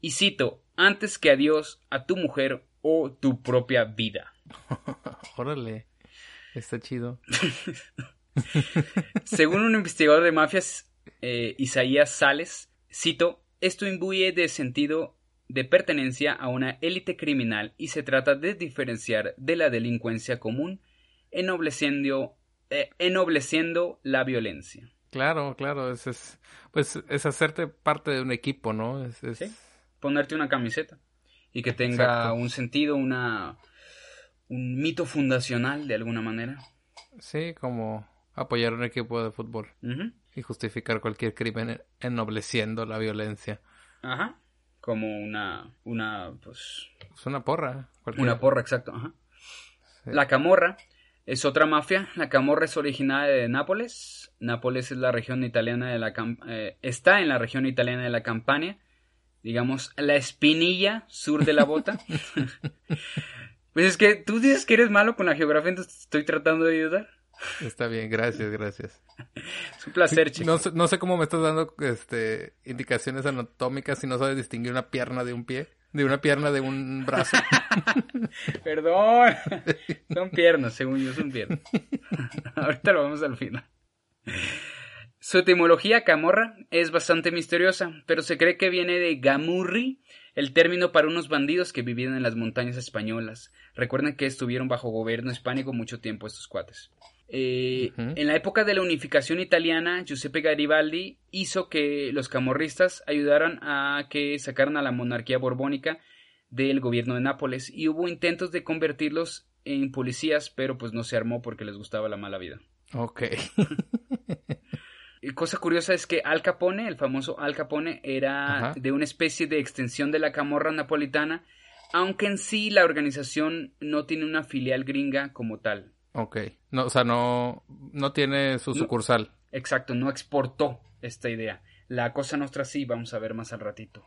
[SPEAKER 1] y cito, antes que a Dios, a tu mujer o tu propia vida. [LAUGHS]
[SPEAKER 2] Órale. Está chido. [LAUGHS] [LAUGHS]
[SPEAKER 1] Según un investigador de mafias, eh, Isaías Sales, cito, esto imbuye de sentido de pertenencia a una élite criminal y se trata de diferenciar de la delincuencia común, ennobleciendo, eh, ennobleciendo la violencia.
[SPEAKER 2] Claro, claro. Es, es, pues es hacerte parte de un equipo, ¿no? Es, es-
[SPEAKER 1] Sí. Ponerte una camiseta y que tenga
[SPEAKER 2] Exacto.
[SPEAKER 1] un sentido, una, un mito fundacional de alguna manera.
[SPEAKER 2] sí, como apoyar un equipo de fútbol y justificar cualquier crimen ennobleciendo la violencia.
[SPEAKER 1] Ajá. Como una, una, pues,
[SPEAKER 2] Es una porra. cualquiera.
[SPEAKER 1] Una porra, exacto. ajá.
[SPEAKER 2] Sí.
[SPEAKER 1] La camorra es otra mafia. La camorra es originaria de Nápoles. Nápoles es la región italiana de la Cam- eh, está en la región italiana de la Campania. Digamos, la espinilla sur de la bota. [LAUGHS] [LAUGHS] pues es que tú dices que eres malo con la geografía, entonces te estoy tratando de ayudar.
[SPEAKER 2] Está bien, gracias, gracias.
[SPEAKER 1] Es un placer, chico.
[SPEAKER 2] No sé, no sé cómo me estás dando este indicaciones anatómicas si no sabes distinguir una pierna de un pie, de una pierna de un brazo. [LAUGHS]
[SPEAKER 1] Perdón. [LAUGHS] Son piernas, según yo, son piernas. [LAUGHS] Ahorita lo vamos al final. Su etimología camorra es bastante misteriosa, pero se cree que viene de gamurri, el término para unos bandidos que vivían en las montañas españolas. Recuerden que estuvieron bajo gobierno hispánico mucho tiempo estos cuates. Eh. En la época de la unificación italiana, Giuseppe Garibaldi hizo que los camorristas ayudaran a que sacaran a la monarquía borbónica del gobierno de Nápoles y hubo intentos de convertirlos en policías, pero pues no se armó porque les gustaba la mala vida.
[SPEAKER 2] ok.
[SPEAKER 1] Y [LAUGHS] cosa curiosa es que Al Capone, el famoso Al Capone, era
[SPEAKER 2] Ajá.
[SPEAKER 1] de una especie de extensión de la camorra napolitana, aunque en sí la organización no tiene una filial gringa como tal.
[SPEAKER 2] Ok. No, o sea, no, no tiene su
[SPEAKER 1] No.
[SPEAKER 2] sucursal.
[SPEAKER 1] Exacto, no exportó esta idea. La cosa nuestra sí, vamos a ver más al ratito.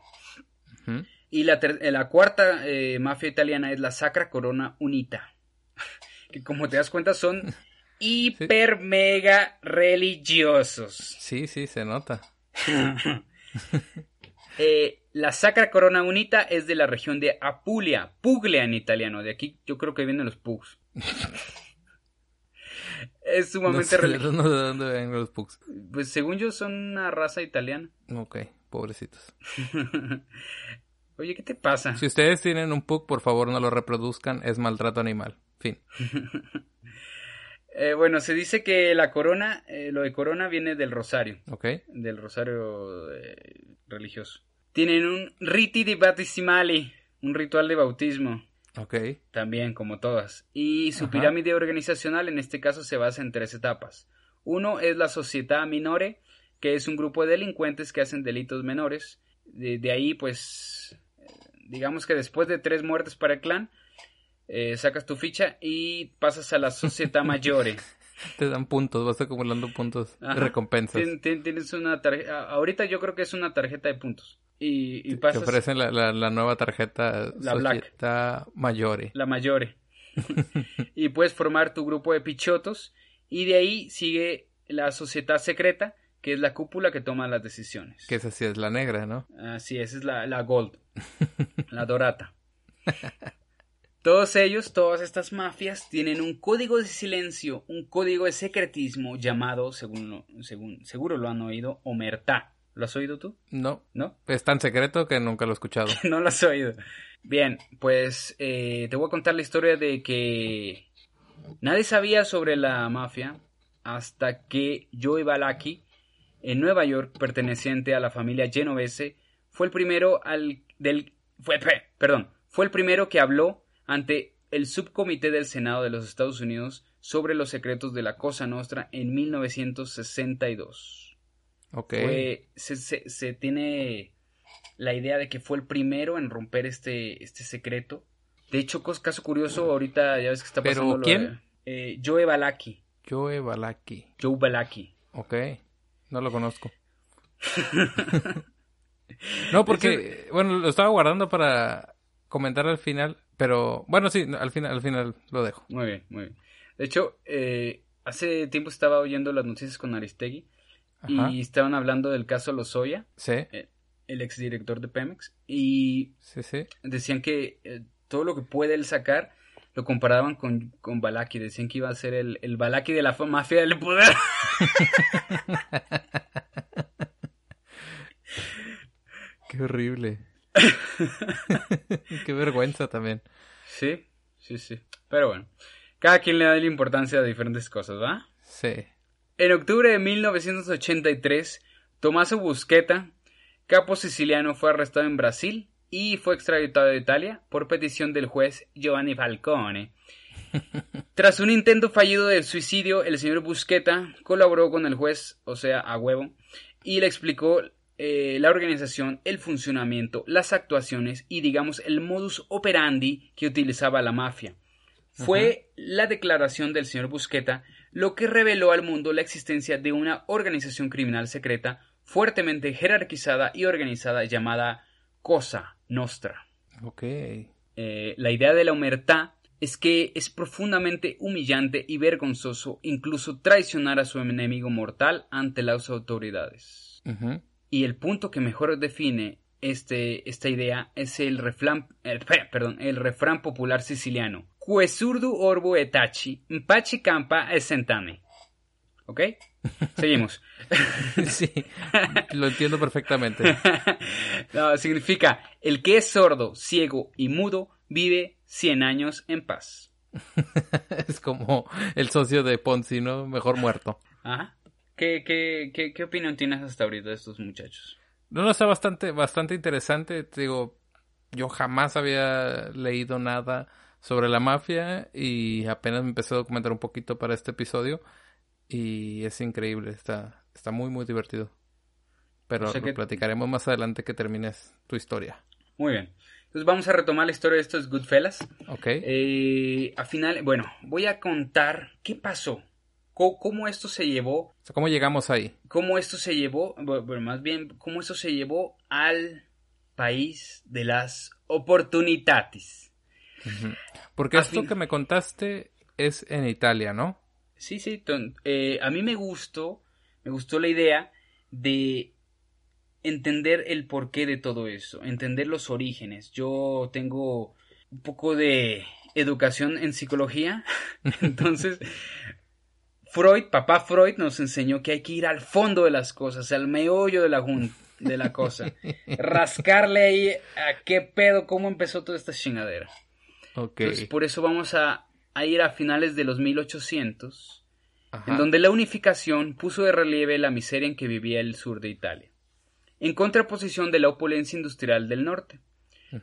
[SPEAKER 1] Y la, ter- eh, la cuarta eh, mafia italiana es la Sacra Corona Unita. [LAUGHS] Que como te das cuenta son [LAUGHS] hiper mega religiosos.
[SPEAKER 2] Sí, sí, se nota. [LAUGHS]
[SPEAKER 1] Eh, la Sacra Corona Unita es de la región de Apulia, Puglia en italiano. De aquí yo creo que vienen los pugs. Es sumamente
[SPEAKER 2] no sé,
[SPEAKER 1] religioso.
[SPEAKER 2] no sé de dónde ven los pugs.
[SPEAKER 1] Pues según yo son una raza italiana.
[SPEAKER 2] Ok, pobrecitos. [LAUGHS]
[SPEAKER 1] Oye, ¿qué te pasa?
[SPEAKER 2] Si ustedes tienen un pug, por favor no lo reproduzcan, es maltrato animal. Fin. [LAUGHS]
[SPEAKER 1] Eh, bueno, se dice que la corona, eh, lo de corona viene del rosario,
[SPEAKER 2] Ok.
[SPEAKER 1] del rosario eh, religioso. Tienen un riti di battesimali, un ritual de bautismo,
[SPEAKER 2] Ok.
[SPEAKER 1] también como todas. Y su
[SPEAKER 2] Ajá.
[SPEAKER 1] pirámide organizacional en este caso se basa en tres etapas. Uno es la società minore, que es un grupo de delincuentes que hacen delitos menores. De, de ahí, pues, digamos que después de tres muertes para el clan, eh, sacas tu ficha y pasas a la società [LAUGHS] maggiore.
[SPEAKER 2] Te dan puntos, vas acumulando puntos
[SPEAKER 1] Ajá.
[SPEAKER 2] recompensas.
[SPEAKER 1] Tien- tien- Tienes una tarjeta. Ahorita yo creo que es una tarjeta de puntos. Y, y
[SPEAKER 2] Te ofrecen la, la, la nueva tarjeta
[SPEAKER 1] La Black.
[SPEAKER 2] Maggiore.
[SPEAKER 1] la mayore. [LAUGHS] y puedes formar tu grupo de pichotos. Y de ahí sigue la sociedad secreta, que es la cúpula que toma las decisiones.
[SPEAKER 2] Que esa sí es la negra, ¿no?
[SPEAKER 1] Así es, es la, la Gold, [LAUGHS] la Dorata. Todos ellos, todas estas mafias, tienen un código de silencio, un código de secretismo llamado, según, lo- según seguro lo han oído, Omertá. ¿Lo has oído tú?
[SPEAKER 2] No.
[SPEAKER 1] ¿No?
[SPEAKER 2] Es tan secreto que nunca lo he escuchado. [LAUGHS]
[SPEAKER 1] no lo has oído. Bien, pues eh, te voy a contar la historia de que nadie sabía sobre la mafia hasta que Joe Balaki, en Nueva York, perteneciente a la familia genovese, fue el primero al del fue pe- perdón, fue el primero que habló ante el subcomité del Senado de los Estados Unidos sobre los secretos de la Cosa Nostra en 1962
[SPEAKER 2] Ok.
[SPEAKER 1] fue, se, se- se tiene la idea de que fue el primero en romper este, este secreto. De hecho, caso curioso, ahorita ya ves que está
[SPEAKER 2] ¿Pero
[SPEAKER 1] pasando lo
[SPEAKER 2] quién?
[SPEAKER 1] de- eh, Joe Balaki.
[SPEAKER 2] Joe Balaki.
[SPEAKER 1] Joe Balaki.
[SPEAKER 2] Ok. No lo conozco. [LAUGHS] no, porque, bueno, lo estaba guardando para comentar al final, pero bueno, sí, al final, al final lo dejo.
[SPEAKER 1] Muy bien, muy bien. De hecho, eh, hace tiempo estaba oyendo las noticias con Aristegui
[SPEAKER 2] Ajá.
[SPEAKER 1] y estaban hablando del caso Lozoya,
[SPEAKER 2] Sí,
[SPEAKER 1] el exdirector de Pemex, y
[SPEAKER 2] sí, sí.
[SPEAKER 1] decían que eh, todo lo que puede él sacar lo comparaban con, con Balaki. Decían que iba a ser el, el Balaki de la mafia del poder. [LAUGHS]
[SPEAKER 2] Qué horrible. [LAUGHS] Qué vergüenza también.
[SPEAKER 1] sí, sí, sí. Pero bueno, cada quien le da la importancia a diferentes cosas, ¿va?
[SPEAKER 2] Sí.
[SPEAKER 1] En octubre de 1983, Tommaso Busqueta, capo siciliano, fue arrestado en Brasil y fue extraditado de Italia por petición del juez Giovanni Falcone. [LAUGHS] Tras un intento fallido de suicidio, el señor Busqueta colaboró con el juez, o sea, a huevo, y le explicó eh, la organización, el funcionamiento, las actuaciones y, digamos, el modus operandi que utilizaba la mafia. Fue la declaración del señor Busqueta lo que reveló al mundo la existencia de una organización criminal secreta fuertemente jerarquizada y organizada llamada Cosa Nostra.
[SPEAKER 2] Ok.
[SPEAKER 1] Eh, la idea de la humertad es que es profundamente humillante y vergonzoso incluso traicionar a su enemigo mortal ante las autoridades. Y el punto que mejor define este, esta idea es el perdón, el refrán popular siciliano. Quesurdu orbo etachi, mpachi campa e sentane. ¿Ok? Seguimos. [LAUGHS]
[SPEAKER 2] Sí, lo entiendo perfectamente. [LAUGHS]
[SPEAKER 1] no, significa, el que es sordo, ciego y mudo vive 100 años en paz. [LAUGHS]
[SPEAKER 2] Es como el socio de Ponzi, ¿no? Mejor muerto.
[SPEAKER 1] Ajá. ¿Qué, qué, qué, qué opinión tienes hasta ahorita de estos muchachos?
[SPEAKER 2] No, no, está bastante, bastante interesante. Te digo, yo jamás había leído nada sobre la mafia y apenas me empecé a documentar un poquito para este episodio y es increíble, está, está muy, muy divertido. Pero
[SPEAKER 1] O sea
[SPEAKER 2] lo
[SPEAKER 1] que-
[SPEAKER 2] platicaremos más adelante que termines tu historia.
[SPEAKER 1] Muy bien. Entonces vamos a retomar la historia de estos Goodfellas.
[SPEAKER 2] ¿Ok?
[SPEAKER 1] Eh, a final, bueno, voy a contar qué pasó. ¿Cómo, esto se llevó?
[SPEAKER 2] O sea, ¿Cómo llegamos ahí?
[SPEAKER 1] ¿Cómo esto se llevó? Bueno, más bien, ¿cómo esto se llevó al país de las oportunidades?
[SPEAKER 2] Porque esto que me contaste es en Italia, ¿no?
[SPEAKER 1] Sí, sí. ton- eh, a mí me gustó, me gustó la idea de entender el porqué de todo eso, entender los orígenes. Yo tengo un poco de educación en psicología, [LAUGHS] entonces Freud, papá Freud, nos enseñó que hay que ir al fondo de las cosas, al meollo de la, de la cosa. [LAUGHS] Rascarle ahí a qué pedo, cómo empezó toda esta chingadera. Entonces, por eso vamos a, a, ir a finales de los 1800, en donde la unificación puso de relieve la miseria en que vivía el sur de Italia, en contraposición de la opulencia industrial del norte,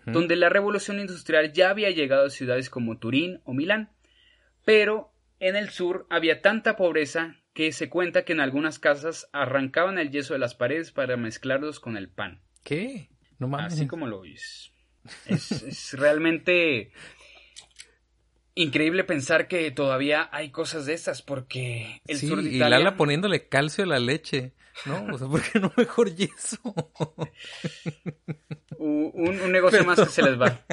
[SPEAKER 1] donde la revolución industrial ya había llegado a ciudades como Turín o Milán, pero en el sur había tanta pobreza que se cuenta que en algunas casas arrancaban el yeso de las paredes para mezclarlos con el pan.
[SPEAKER 2] ¿Qué? No mames.
[SPEAKER 1] Así como lo oís. Es, realmente [LAUGHS] increíble pensar que todavía hay cosas de estas porque el sur de Italia...
[SPEAKER 2] Y Lala poniéndole calcio a la leche, ¿no? O sea, ¿por qué no mejor yeso? [LAUGHS]
[SPEAKER 1] un, un negocio más que se les va. [LAUGHS]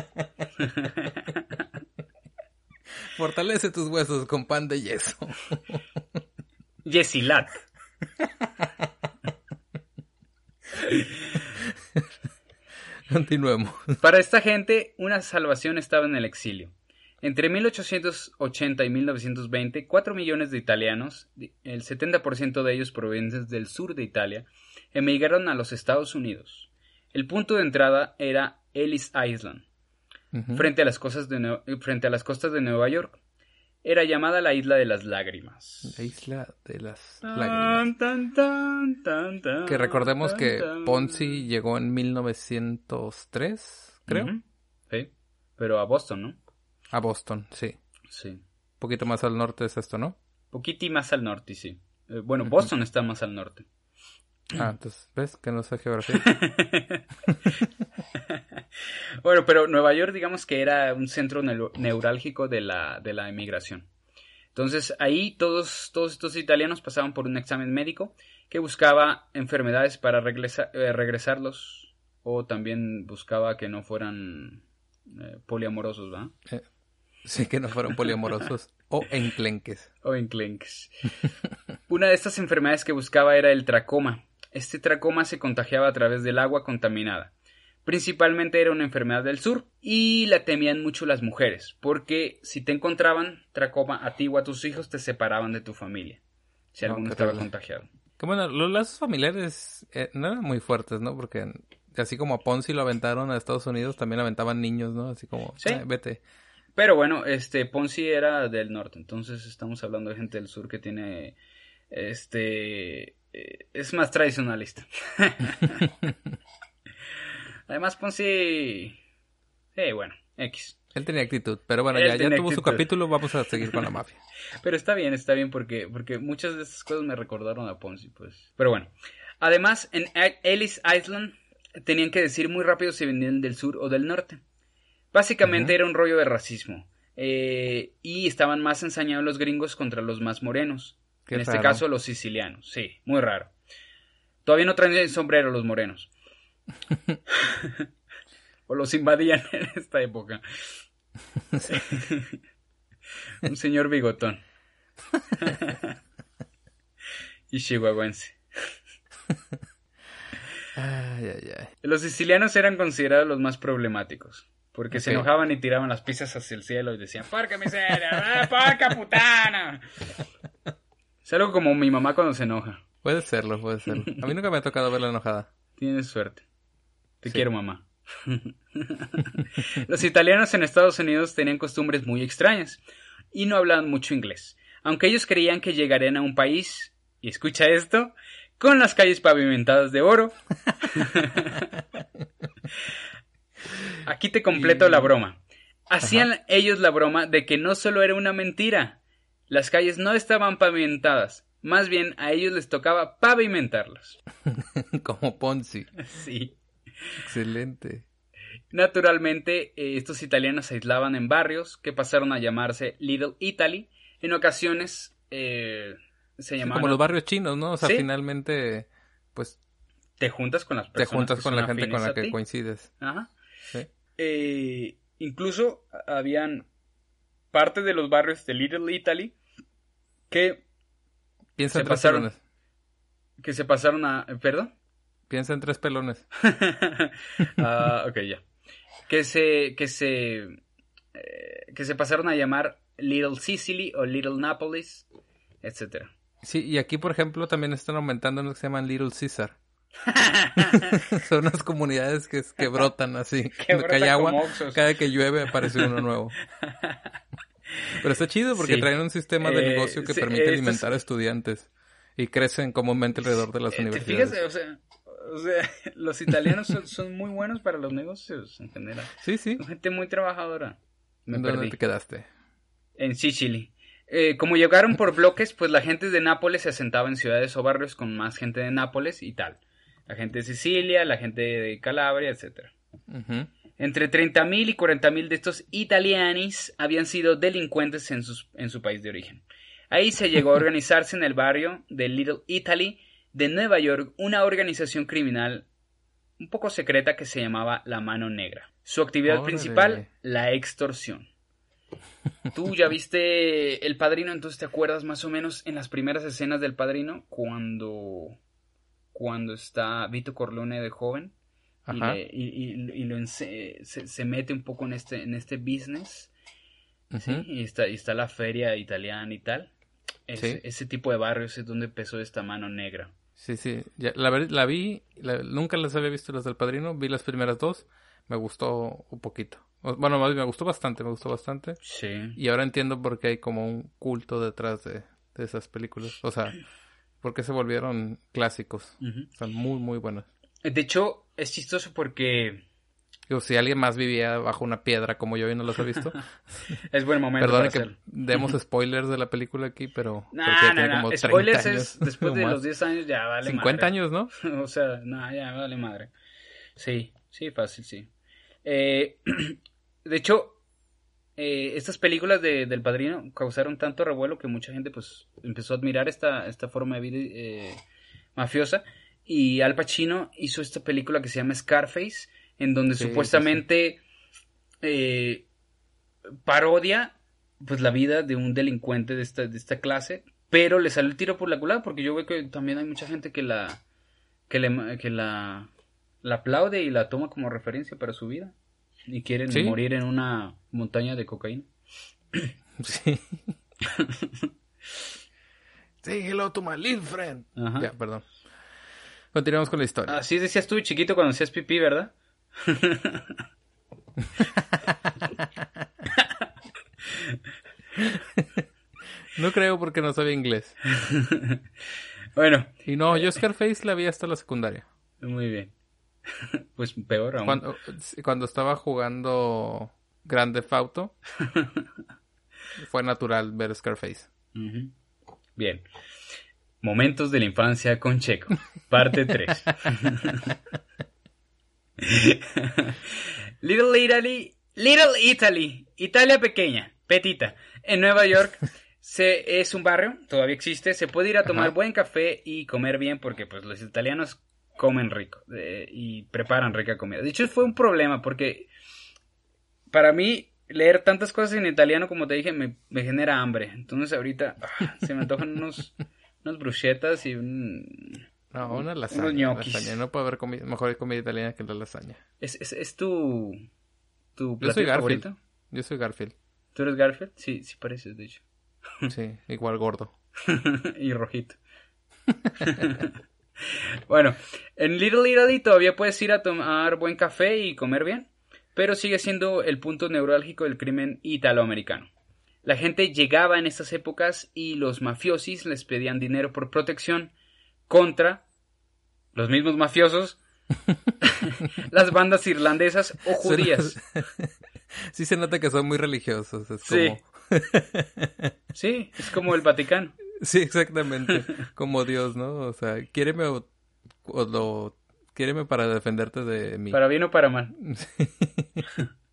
[SPEAKER 2] Fortalece tus huesos con pan de yeso. [LAUGHS]
[SPEAKER 1] Yesilat.
[SPEAKER 2] Continuemos.
[SPEAKER 1] Para esta gente, una salvación estaba en el exilio. Entre 1880 y 1920, 4 millones de italianos, el 70% de ellos provenientes del sur de Italia, emigraron a los Estados Unidos. El punto de entrada era Ellis Island, frente, a las costas de frente a las costas de Nueva York. Era llamada la Isla de las Lágrimas.
[SPEAKER 2] La Isla de las Lágrimas. que recordemos que Ponzi llegó en 1903, creo.
[SPEAKER 1] Sí, pero a Boston, ¿no?
[SPEAKER 2] A Boston, sí.
[SPEAKER 1] Sí. Un
[SPEAKER 2] poquito más al norte es esto, ¿no?
[SPEAKER 1] Poquito más al norte, sí. Eh, bueno, Boston está más al norte.
[SPEAKER 2] Ah, [CLEARS THROAT] entonces, ¿ves que no sé geografía? [LAUGHS]
[SPEAKER 1] bueno, pero Nueva York, digamos que era un centro neurálgico de la, de la emigración. Entonces, ahí todos, todos estos italianos pasaban por un examen médico que buscaba enfermedades para eh, regresarlos o también buscaba que no fueran eh, poliamorosos, ¿va?
[SPEAKER 2] Eh, sí, que no fueran poliamorosos o enclenques.
[SPEAKER 1] O enclenques. [LAUGHS] Una de estas enfermedades que buscaba era el tracoma, este tracoma se contagiaba a través del agua contaminada. Principalmente era una enfermedad del sur y la temían mucho las mujeres, porque si te encontraban tracoma a ti o a tus hijos te separaban de tu familia, si alguno estaba contagiado.
[SPEAKER 2] Que bueno, los lazos familiares eh, no eran muy fuertes, ¿no? Porque así como a Ponzi lo aventaron a Estados Unidos, también aventaban niños, ¿no? Así como, ¿Sí? Vete.
[SPEAKER 1] Pero bueno, este Ponzi era del norte, entonces estamos hablando de gente del sur que tiene este eh, es más tradicionalista. [LAUGHS] Además, Ponzi. Sí, bueno, X.
[SPEAKER 2] Él tenía actitud, pero bueno, ya, ya tuvo su capítulo, vamos a seguir con la [LAUGHS] mafia.
[SPEAKER 1] pero está bien, está bien, porque, porque muchas de estas cosas me recordaron a Ponzi, pues. Pero bueno. Además, en Ellis Island tenían que decir muy rápido si venían del sur o del norte. Básicamente era un rollo de racismo. Eh, y estaban más ensañados los gringos contra los más morenos en este caso los sicilianos, sí, muy raro. Todavía no traen sombrero los morenos. [LAUGHS] o los invadían en esta época. [LAUGHS] Un señor bigotón. [LAUGHS] y chihuahuense. Los sicilianos eran considerados los más problemáticos. Porque se enojaban y tiraban las pizzas hacia el cielo y decían, ¡Porca miseria! ¡Porca putana! [LAUGHS] Es algo como mi mamá cuando se enoja.
[SPEAKER 2] Puede serlo, puede serlo. A mí nunca me ha tocado verla enojada.
[SPEAKER 1] Tienes suerte. Te quiero, mamá. [LAUGHS] Los italianos en Estados Unidos tenían costumbres muy extrañas y no hablaban mucho inglés, aunque ellos creían que llegarían a un país, y escucha esto, con las calles pavimentadas de oro. [LAUGHS] Aquí te completo la broma. Hacían ellos la broma de que no solo era una mentira, las calles no estaban pavimentadas, más bien a ellos les tocaba pavimentarlas. [LAUGHS]
[SPEAKER 2] Como Ponzi.
[SPEAKER 1] Sí.
[SPEAKER 2] Excelente.
[SPEAKER 1] Naturalmente, eh, estos italianos se aislaban en barrios que pasaron a llamarse Little Italy. En ocasiones eh, se llamaban...
[SPEAKER 2] como los barrios chinos, ¿no? O sea, finalmente, pues...
[SPEAKER 1] Te juntas con las personas.
[SPEAKER 2] Te juntas con la gente con la que coincides.
[SPEAKER 1] Ajá. Sí. Eh, incluso habían parte de los barrios de Little Italy que
[SPEAKER 2] Piensa se en tres pasaron, pelones.
[SPEAKER 1] Que se pasaron a... ¿Perdón?
[SPEAKER 2] Piensa en tres pelones. [LAUGHS]
[SPEAKER 1] Ah, ok, ya. Que se... Que se... Eh, que se pasaron a llamar Little Sicily o Little Napolis. etcétera.
[SPEAKER 2] Sí, y aquí, por ejemplo, también están aumentando lo que se llaman Little Caesar. [LAUGHS] Son unas comunidades que, que brotan así. [LAUGHS]
[SPEAKER 1] Que Oxxos.
[SPEAKER 2] cada que llueve aparece uno nuevo. [LAUGHS] Pero está chido porque
[SPEAKER 1] Sí.
[SPEAKER 2] traen un sistema de
[SPEAKER 1] Eh,
[SPEAKER 2] negocio que permite
[SPEAKER 1] estos-
[SPEAKER 2] alimentar a estudiantes y crecen comúnmente alrededor de las
[SPEAKER 1] Eh, ¿Te
[SPEAKER 2] universidades.
[SPEAKER 1] fijas? O sea, o sea, los italianos son, son muy buenos para los negocios en general.
[SPEAKER 2] Sí, sí.
[SPEAKER 1] Son gente muy trabajadora. Me
[SPEAKER 2] ¿Dónde
[SPEAKER 1] perdí.
[SPEAKER 2] te quedaste?
[SPEAKER 1] En Sicily. Eh, como llegaron por bloques, pues la gente de Nápoles se asentaba en ciudades o barrios con más gente de Nápoles y tal. La gente de Sicilia, la gente de Calabria, etcétera.
[SPEAKER 2] Ujú.
[SPEAKER 1] Entre 30.000 y 40.000 de estos italianis habían sido delincuentes en, sus- en su país de origen. Ahí se llegó a [LAUGHS] organizarse en el barrio de Little Italy de Nueva York una organización criminal un poco secreta que se llamaba La Mano Negra. Su actividad
[SPEAKER 2] Órale.
[SPEAKER 1] principal, la extorsión. Tú ya viste El Padrino, entonces te acuerdas más o menos en las primeras escenas del Padrino cuando cuando está Vito Corleone de joven y, le- y- y- y lo se, se mete un poco en este, en este business, ¿sí? Y está, y está la feria italiana y tal. Ese,
[SPEAKER 2] Sí.
[SPEAKER 1] ese tipo de barrios es donde empezó esta mano negra.
[SPEAKER 2] Sí, sí. Ya, la, la vi, la- nunca las había visto las del Padrino, vi las primeras dos, me gustó un poquito. Bueno, más bien, me gustó bastante, me gustó bastante.
[SPEAKER 1] Sí.
[SPEAKER 2] Y ahora entiendo por qué hay como un culto detrás de, de esas películas. O sea, por qué se volvieron clásicos.
[SPEAKER 1] Ujú.
[SPEAKER 2] Están muy, muy buenas.
[SPEAKER 1] De hecho, es chistoso porque
[SPEAKER 2] Digo, si alguien más vivía bajo una piedra como yo y no los ha visto, [LAUGHS]
[SPEAKER 1] es buen momento para
[SPEAKER 2] que
[SPEAKER 1] hacerlo.
[SPEAKER 2] demos [LAUGHS] spoilers de la película aquí, pero... Porque
[SPEAKER 1] no,
[SPEAKER 2] tiene
[SPEAKER 1] no.
[SPEAKER 2] como 30
[SPEAKER 1] Spoilers es [LAUGHS] después de los 10 años ya vale
[SPEAKER 2] 50
[SPEAKER 1] madre.
[SPEAKER 2] años, ¿no?
[SPEAKER 1] o sea, no, ya vale madre. Sí, sí, fácil, sí. Eh, [CLEARS THROAT] de hecho, eh, estas películas de, del Padrino causaron tanto revuelo que mucha gente pues empezó a admirar esta, esta forma de vida eh, mafiosa. Y Al Pacino hizo esta película que se llama Scarface, en donde
[SPEAKER 2] Sí, sí,
[SPEAKER 1] supuestamente eh, parodia pues la vida de un delincuente de esta, de esta clase, pero le salió el tiro por la culata porque yo veo que también hay mucha gente que la que, le, que la, la aplaude y la toma como referencia para su vida y quieren
[SPEAKER 2] Sí.
[SPEAKER 1] morir en una montaña de cocaína. [COUGHS]
[SPEAKER 2] Sí. Say hello to my little friend.
[SPEAKER 1] Ajá.
[SPEAKER 2] Ya, perdón. Continuamos con la historia.
[SPEAKER 1] Así decías tú chiquito cuando hacías pipí, ¿verdad? [LAUGHS]
[SPEAKER 2] No creo porque no sabía inglés. [LAUGHS]
[SPEAKER 1] Bueno,
[SPEAKER 2] Y no, yo Scarface la vi hasta la secundaria.
[SPEAKER 1] muy bien. [LAUGHS] Pues peor aún.
[SPEAKER 2] Cuando, cuando estaba jugando Grande Fauto, [LAUGHS] fue natural ver Scarface.
[SPEAKER 1] Bien. Momentos de la infancia con Checo. Parte 3. [LAUGHS] Little Italy. Little Italy. Italia pequeña. Petita. En Nueva York. Se, es un barrio, todavía existe. Se puede ir a tomar
[SPEAKER 2] Ajá.
[SPEAKER 1] buen café y comer bien porque pues los italianos comen rico eh, y preparan rica comida. De hecho fue un problema porque para mí leer tantas cosas en italiano como te dije me, me genera hambre. Entonces ahorita ah, se me antojan [LAUGHS] unos, unas bruschetas y un...
[SPEAKER 2] No, una
[SPEAKER 1] Unos
[SPEAKER 2] lasaña.
[SPEAKER 1] ñoquis.
[SPEAKER 2] lasaña. No puede haber comi- mejor comida italiana que la lasaña.
[SPEAKER 1] ¿Es, es, es tu, tu
[SPEAKER 2] Yo soy Garfield.
[SPEAKER 1] favorito?
[SPEAKER 2] Yo soy Garfield.
[SPEAKER 1] ¿Tú eres Garfield? Sí, sí pareces, de hecho.
[SPEAKER 2] Sí, igual gordo. [LAUGHS]
[SPEAKER 1] y rojito. [LAUGHS] bueno, en Little Italy todavía puedes ir a tomar buen café y comer bien, pero sigue siendo el punto neurálgico del crimen italoamericano. La gente llegaba en estas épocas y los mafiosis les pedían dinero por protección contra los mismos mafiosos, [LAUGHS] las bandas irlandesas o judías. [LAUGHS]
[SPEAKER 2] Sí se nota que son muy religiosos. Es
[SPEAKER 1] Sí.
[SPEAKER 2] como... [LAUGHS]
[SPEAKER 1] Sí, es como el Vaticano.
[SPEAKER 2] Sí, exactamente. Como Dios, ¿no? O sea, quiéreme o, o lo... Quiéreme para defenderte de mí.
[SPEAKER 1] Para bien o para mal. [LAUGHS]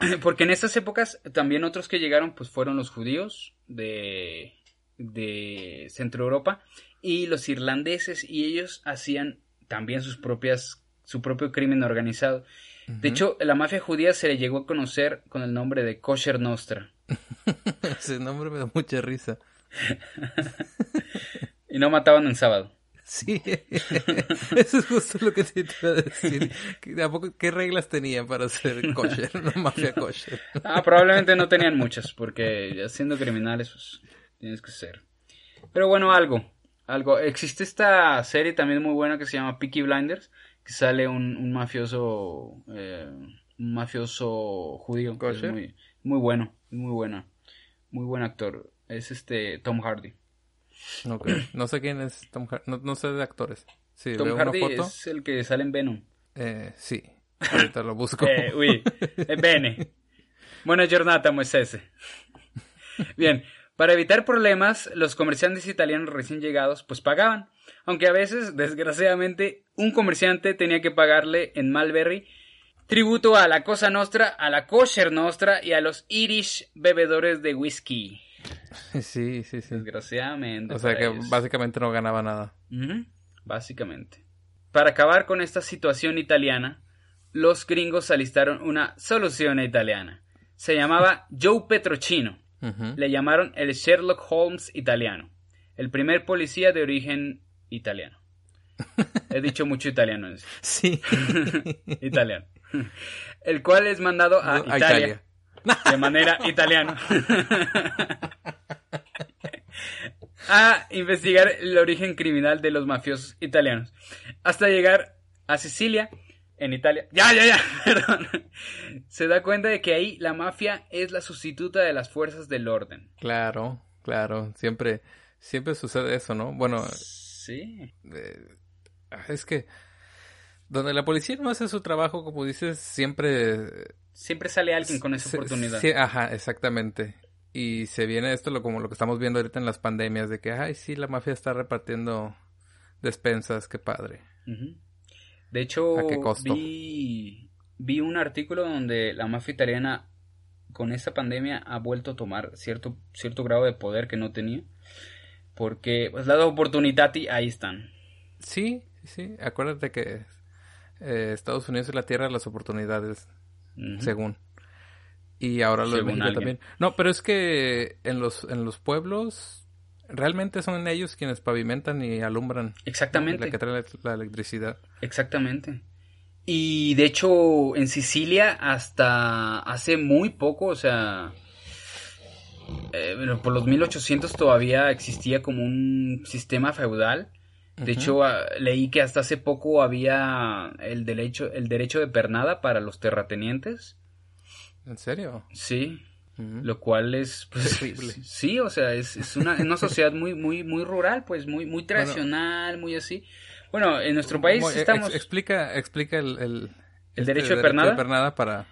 [SPEAKER 1] [CLEARS THROAT] Porque en estas épocas también otros que llegaron pues fueron los judíos de, de Centro Europa y los irlandeses y ellos hacían también sus propias su propio crimen organizado. De hecho, la mafia judía se le llegó a conocer con el nombre de Kosher Nostra. [LAUGHS]
[SPEAKER 2] Ese nombre me da mucha risa. [LAUGHS]
[SPEAKER 1] Y no mataban en sábado.
[SPEAKER 2] Sí, [LAUGHS] eso es justo lo que te iba a decir. ¿De a poco qué reglas tenían para ser kosher, [LAUGHS] una mafia kosher?
[SPEAKER 1] Ah, probablemente no tenían muchas, porque ya siendo criminales, pues tienes que ser. Pero bueno, algo. Algo. Existe esta serie también muy buena que se llama Peaky Blinders, que sale un, un mafioso, eh, un mafioso judío. muy, muy bueno, muy buena. Muy buen actor. Es este Tom Hardy.
[SPEAKER 2] Ok. No sé quién es Tom Hardy. No, no sé de actores. Sí,
[SPEAKER 1] Tom
[SPEAKER 2] veo
[SPEAKER 1] Hardy
[SPEAKER 2] una foto.
[SPEAKER 1] es el que sale en Venom.
[SPEAKER 2] Eh, sí. Ahorita lo busco. [LAUGHS]
[SPEAKER 1] Eh, eh, bene. Giornata, Moisés. Bien, para evitar problemas, los comerciantes italianos recién llegados pues pagaban, aunque a veces, desgraciadamente, un comerciante tenía que pagarle en Malberry tributo a la Cosa Nostra, a la Kosher Nostra y a los Irish bebedores de whisky. [LAUGHS]
[SPEAKER 2] Sí, sí, sí.
[SPEAKER 1] Desgraciadamente.
[SPEAKER 2] O sea que
[SPEAKER 1] ellos.
[SPEAKER 2] básicamente no ganaba nada.
[SPEAKER 1] Básicamente. Para acabar con esta situación italiana, los gringos alistaron una solución italiana. Se llamaba [LAUGHS] Joe Petrocino.
[SPEAKER 2] Ujú.
[SPEAKER 1] Le llamaron el Sherlock Holmes italiano. El primer policía de origen italiano. [LAUGHS] He dicho mucho italiano.
[SPEAKER 2] Sí.
[SPEAKER 1] italiano. El cual es mandado a,
[SPEAKER 2] A
[SPEAKER 1] Italia, de manera italiana. [LAUGHS] A investigar el origen criminal de los mafiosos italianos. Hasta llegar a Sicilia en Italia. Ya ya ya [LAUGHS] perdón. Se da cuenta de que ahí la mafia es la sustituta de las fuerzas del orden.
[SPEAKER 2] Claro, claro. Siempre, siempre sucede eso, ¿no? Bueno,
[SPEAKER 1] sí.
[SPEAKER 2] eh, es que donde la policía no hace su trabajo, como dices, siempre
[SPEAKER 1] siempre sale alguien con esa oportunidad
[SPEAKER 2] sí, ajá, exactamente. Y se viene esto lo, como lo que estamos viendo ahorita en las pandemias, de que, ay, sí, la mafia está repartiendo despensas, qué padre.
[SPEAKER 1] De hecho,
[SPEAKER 2] ¿A qué costo?
[SPEAKER 1] vi, vi un artículo donde la mafia italiana con esta pandemia ha vuelto a tomar cierto, cierto grado de poder que no tenía. Porque, pues, la oportunidad y ahí están.
[SPEAKER 2] Sí, sí, acuérdate que eh, Estados Unidos es la tierra de las oportunidades, Según. Y ahora lo de
[SPEAKER 1] Según
[SPEAKER 2] México
[SPEAKER 1] alguien.
[SPEAKER 2] también. No, pero es que en los, en los pueblos realmente son ellos quienes pavimentan y alumbran.
[SPEAKER 1] Exactamente.
[SPEAKER 2] La que trae la, electricidad.
[SPEAKER 1] Exactamente. Y de hecho, en Sicilia, hasta hace muy poco, o sea, eh, por los 1800 todavía existía como un sistema feudal. De
[SPEAKER 2] Ujú.
[SPEAKER 1] hecho, ah, leí que hasta hace poco había el derecho, el derecho de pernada para los terratenientes.
[SPEAKER 2] ¿En serio?
[SPEAKER 1] Sí, lo cual es pues,
[SPEAKER 2] Terrible. [LAUGHS]
[SPEAKER 1] sí o sea es, es una, una sociedad muy muy muy rural pues muy muy tradicional muy así bueno en nuestro país
[SPEAKER 2] ex-
[SPEAKER 1] estamos
[SPEAKER 2] explica explica el, el, este
[SPEAKER 1] ¿El derecho de pernada?
[SPEAKER 2] para,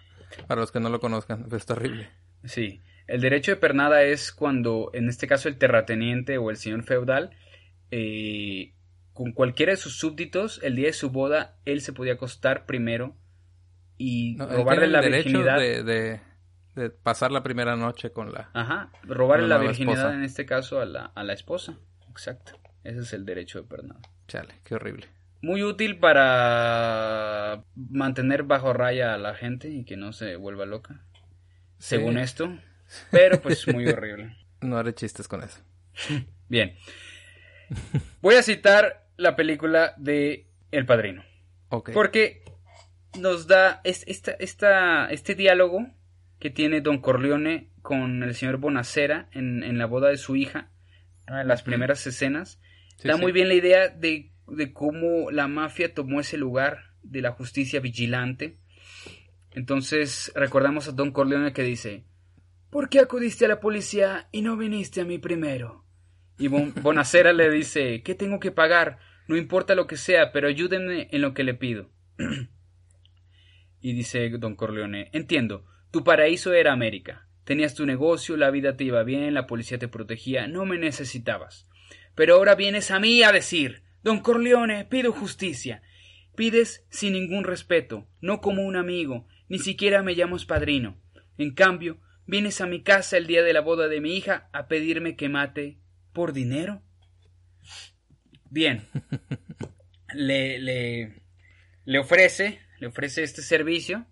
[SPEAKER 2] para los que no lo conozcan. Es terrible.
[SPEAKER 1] sí el derecho de pernada es cuando en este caso el terrateniente o el señor feudal eh, con cualquiera de sus súbditos el día de su boda él se podía acostar primero y
[SPEAKER 2] No,
[SPEAKER 1] robarle la virginidad
[SPEAKER 2] de, de, de pasar la primera noche con la...
[SPEAKER 1] Ajá, robarle la virginidad
[SPEAKER 2] esposa.
[SPEAKER 1] en este caso a la, a la esposa. Exacto. Ese es el derecho de pernada.
[SPEAKER 2] Chale, qué horrible.
[SPEAKER 1] Muy útil para mantener bajo raya a la gente y que no se vuelva loca. Según [LAUGHS] esto. Pero pues muy horrible.
[SPEAKER 2] No haré chistes con eso. [LAUGHS]
[SPEAKER 1] Bien. Voy a citar la película de El Padrino. Porque nos da es- esta, esta, este diálogo que tiene Don Corleone con el señor Bonacera en, en la boda de su hija, una de las primeras escenas,
[SPEAKER 2] Sí,
[SPEAKER 1] da
[SPEAKER 2] sí.
[SPEAKER 1] muy bien la idea de, de cómo la mafia tomó ese lugar de la justicia vigilante. Entonces recordamos a Don Corleone que dice, ¿por qué acudiste a la policía y no viniste a mí primero? Y Bon- Bonacera le dice, ¿qué tengo que pagar? No importa lo que sea, pero ayúdenme en lo que le pido. [CLEARS THROAT] y dice Don Corleone, entiendo, tu paraíso era América. Tenías tu negocio, la vida te iba bien, la policía te protegía, no me necesitabas. Pero ahora vienes a mí a decir, Don Corleone, pido justicia. Pides sin ningún respeto, no como un amigo, ni siquiera me llamas padrino. En cambio, vienes a mi casa el día de la boda de mi hija a pedirme que mate por dinero. Bien. Le, le, le ofrece, le ofrece este servicio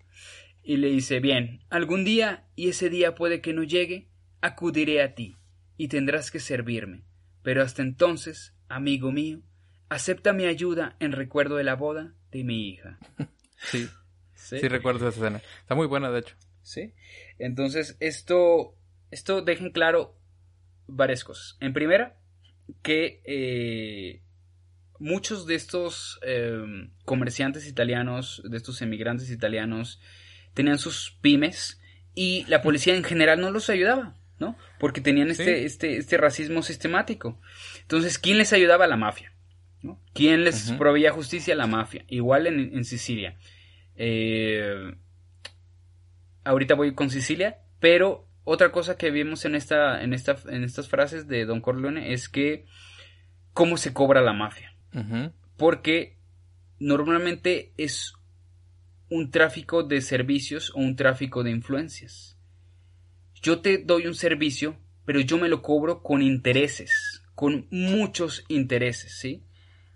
[SPEAKER 1] y le dice, bien, algún día, y ese día puede que no llegue, acudiré a ti y tendrás que servirme. Pero hasta entonces, amigo mío, acepta mi ayuda en recuerdo de la boda de mi hija. [LAUGHS]
[SPEAKER 2] Sí,
[SPEAKER 1] ¿Sí?
[SPEAKER 2] sí recuerdo esa escena. Está muy buena, de hecho.
[SPEAKER 1] ¿Sí? Entonces, esto, esto deja en claro varias cosas. En primera, que eh, muchos de estos eh, comerciantes italianos, de estos emigrantes italianos, tenían sus pymes y la policía en general no los ayudaba, ¿no? Porque tenían este, este, este racismo sistemático. Entonces, ¿quién les ayudaba? La mafia. ¿no? ¿Quién les proveía justicia? La mafia. Igual en, Sicilia. Eh, ahorita voy con Sicilia, pero otra cosa que vimos en, esta, en, esta, en estas frases de Don Corleone es que cómo se cobra la mafia. Porque normalmente es un tráfico de servicios o un tráfico de influencias. Yo te doy un servicio, pero yo me lo cobro con intereses, con muchos intereses, ¿sí?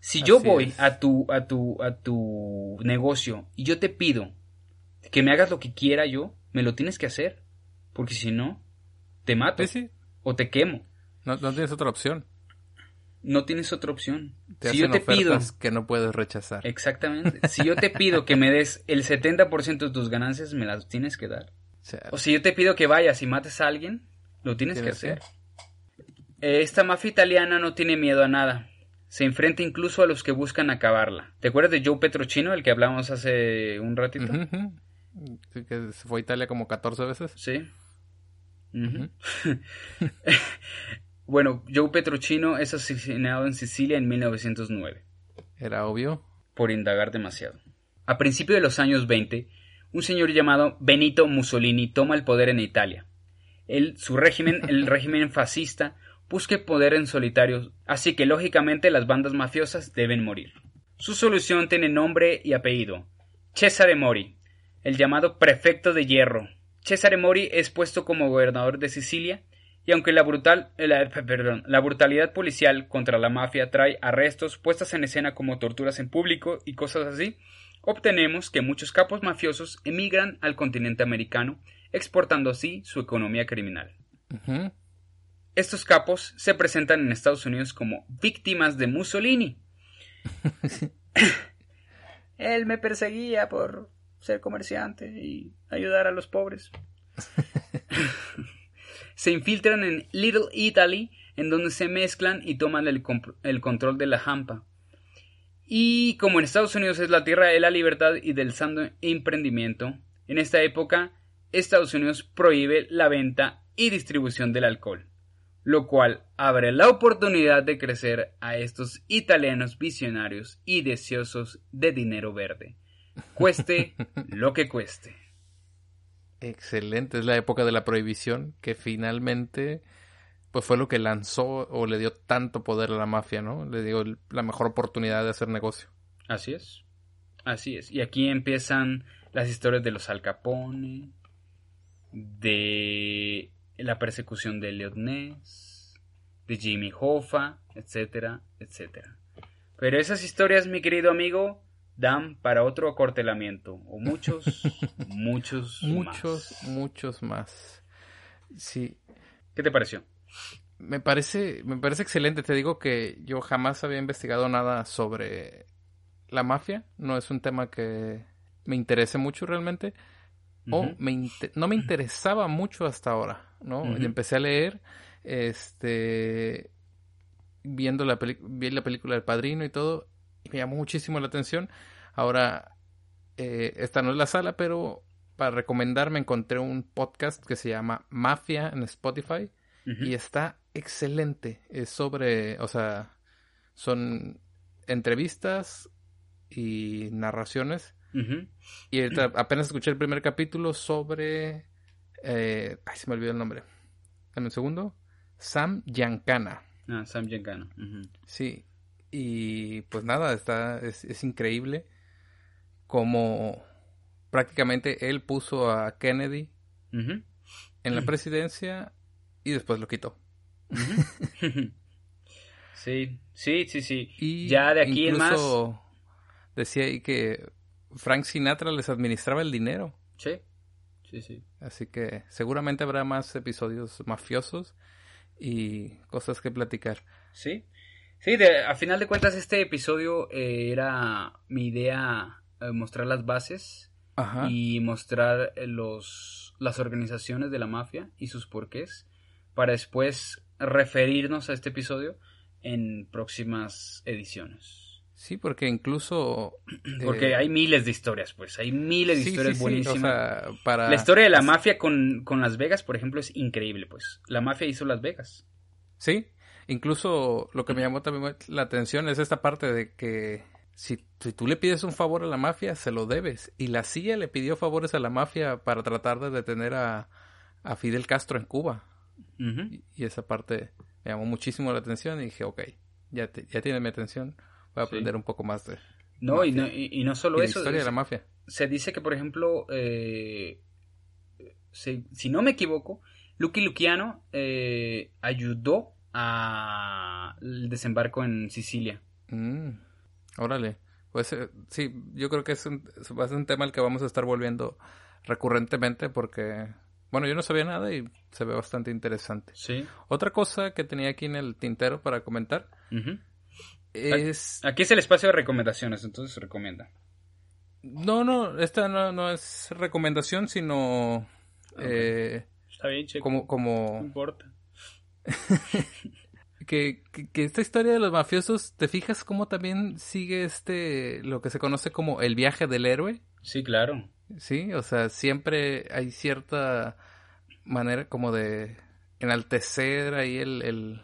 [SPEAKER 1] Si yo voy a tu, a tu, a tu negocio y yo te pido que me hagas lo que quiera yo, me lo tienes que hacer. Porque si no, te mato. O te quemo.
[SPEAKER 2] No, no, tienes otra opción.
[SPEAKER 1] No tienes otra opción.
[SPEAKER 2] si yo te pido que no puedes rechazar.
[SPEAKER 1] Exactamente. Si yo te pido que me des el 70% de tus ganancias, me las tienes que dar. O si yo te pido que vayas y mates a alguien, lo tienes que hacer. Esta mafia italiana no tiene miedo a nada. Se enfrenta incluso a los que buscan acabarla. ¿Te acuerdas de Joe Petrochino, el que hablamos hace un ratito?
[SPEAKER 2] que se fue a Italia como 14 veces.
[SPEAKER 1] Sí. [LAUGHS] bueno, Joe Petrochino es asesinado en Sicilia en 1909.
[SPEAKER 2] Era obvio.
[SPEAKER 1] Por indagar demasiado. A principios de los años 20, un señor llamado Benito Mussolini toma el poder en Italia. Él, su régimen, el [LAUGHS] régimen fascista, busca poder en solitario, así que lógicamente las bandas mafiosas deben morir. Su solución tiene nombre y apellido. Cesare Mori, el llamado prefecto de hierro. Cesare Mori es puesto como gobernador de Sicilia y aunque la, brutal, la, perdón, la brutalidad policial contra la mafia trae arrestos, puestas en escena como torturas en público y cosas así, obtenemos que muchos capos mafiosos emigran al continente americano, exportando así su economía criminal. Estos capos se presentan en Estados Unidos como víctimas de Mussolini. [LAUGHS] Él me perseguía por ser comerciante y ayudar a los pobres. [LAUGHS] se infiltran en Little Italy, en donde se mezclan y toman el, control de la hampa. Y como en Estados Unidos es la tierra de la libertad y del sano emprendimiento, en esta época Estados Unidos prohíbe la venta y distribución del alcohol, lo cual abre la oportunidad de crecer a estos italianos visionarios y deseosos de dinero verde cueste lo que cueste.
[SPEAKER 2] Excelente, es la época de la prohibición que finalmente pues fue lo que lanzó o le dio tanto poder a la mafia, ¿no? Le dio la mejor oportunidad de hacer negocio.
[SPEAKER 1] Así es. Así es. Y aquí empiezan las historias de los Al Capone, de la persecución de Leon de Jimmy Hoffa, etcétera, etcétera. Pero esas historias, mi querido amigo, dan para otro acortelamiento o muchos, [LAUGHS] muchos,
[SPEAKER 2] muchos, muchos más. Sí.
[SPEAKER 1] ¿Qué te pareció?
[SPEAKER 2] Me parece, me parece excelente. Te digo que yo jamás había investigado nada sobre la mafia. No es un tema que me interese mucho realmente. O me no me interesaba mucho hasta ahora, ¿no? Empecé a leer, este, viendo la, vi la película del Padrino y todo, me llamó muchísimo la atención. Ahora, eh, esta no es la sala, pero para recomendarme encontré un podcast que se llama Mafia en Spotify y está excelente. Es sobre, o sea, son entrevistas y narraciones. Y apenas escuché el primer capítulo sobre... Eh, ay, se me olvidó el nombre. En un segundo. Sam Giancana.
[SPEAKER 1] Ah, Sam Giancana.
[SPEAKER 2] Sí, y pues nada, está, es, increíble como prácticamente él puso a Kennedy en la presidencia y después lo quitó. [LAUGHS]
[SPEAKER 1] sí, sí, sí, sí. Y ya de aquí en más.
[SPEAKER 2] Decía ahí que Frank Sinatra les administraba el dinero.
[SPEAKER 1] Sí, sí, sí.
[SPEAKER 2] Así que seguramente habrá más episodios mafiosos y cosas que platicar.
[SPEAKER 1] Sí. Sí, de, a final de cuentas este episodio eh, era mi idea eh, mostrar las bases y mostrar eh, los, las organizaciones de la mafia y sus porqués para después referirnos a este episodio en próximas ediciones.
[SPEAKER 2] Sí, porque incluso...
[SPEAKER 1] Porque hay miles de historias, pues. Hay miles de
[SPEAKER 2] sí,
[SPEAKER 1] historias
[SPEAKER 2] sí, sí,
[SPEAKER 1] buenísimas.
[SPEAKER 2] o sea, para...
[SPEAKER 1] La historia de la mafia con, con Las Vegas, por ejemplo, es increíble, pues. La mafia hizo Las Vegas.
[SPEAKER 2] Sí, incluso lo que me llamó también la atención es esta parte de que si, si tú le pides un favor a la mafia, se lo debes. Y la CIA le pidió favores a la mafia para tratar de detener a, a Fidel Castro en Cuba. Y, y esa parte me llamó muchísimo la atención y dije, ok, ya, te- ya tiene mi atención, voy a
[SPEAKER 1] Sí.
[SPEAKER 2] aprender un poco más de,
[SPEAKER 1] No, y no, y, y no solo eso.
[SPEAKER 2] historia de la
[SPEAKER 1] se-
[SPEAKER 2] mafia.
[SPEAKER 1] se dice que, por ejemplo, eh, se- si no me equivoco, Lucky Luciano eh, ayudó a el desembarco en Sicilia.
[SPEAKER 2] Mm, órale. Pues eh, sí, yo creo que es un, es- va a ser un tema al que vamos a estar volviendo recurrentemente porque, bueno, yo no sabía nada y se ve bastante interesante.
[SPEAKER 1] Sí.
[SPEAKER 2] Otra cosa que tenía aquí en el tintero para comentar es...
[SPEAKER 1] Aquí es el espacio de recomendaciones, entonces se recomienda.
[SPEAKER 2] No, no, esta no, no es recomendación, sino eh,
[SPEAKER 1] Está bien, checo.
[SPEAKER 2] como,
[SPEAKER 1] No
[SPEAKER 2] como
[SPEAKER 1] importa. [LAUGHS]
[SPEAKER 2] que, que, que esta historia de los mafiosos, ¿te fijas cómo también sigue este, lo que se conoce como el viaje del héroe?
[SPEAKER 1] Sí, claro.
[SPEAKER 2] Sí, o sea, siempre hay cierta manera como de enaltecer ahí el, el,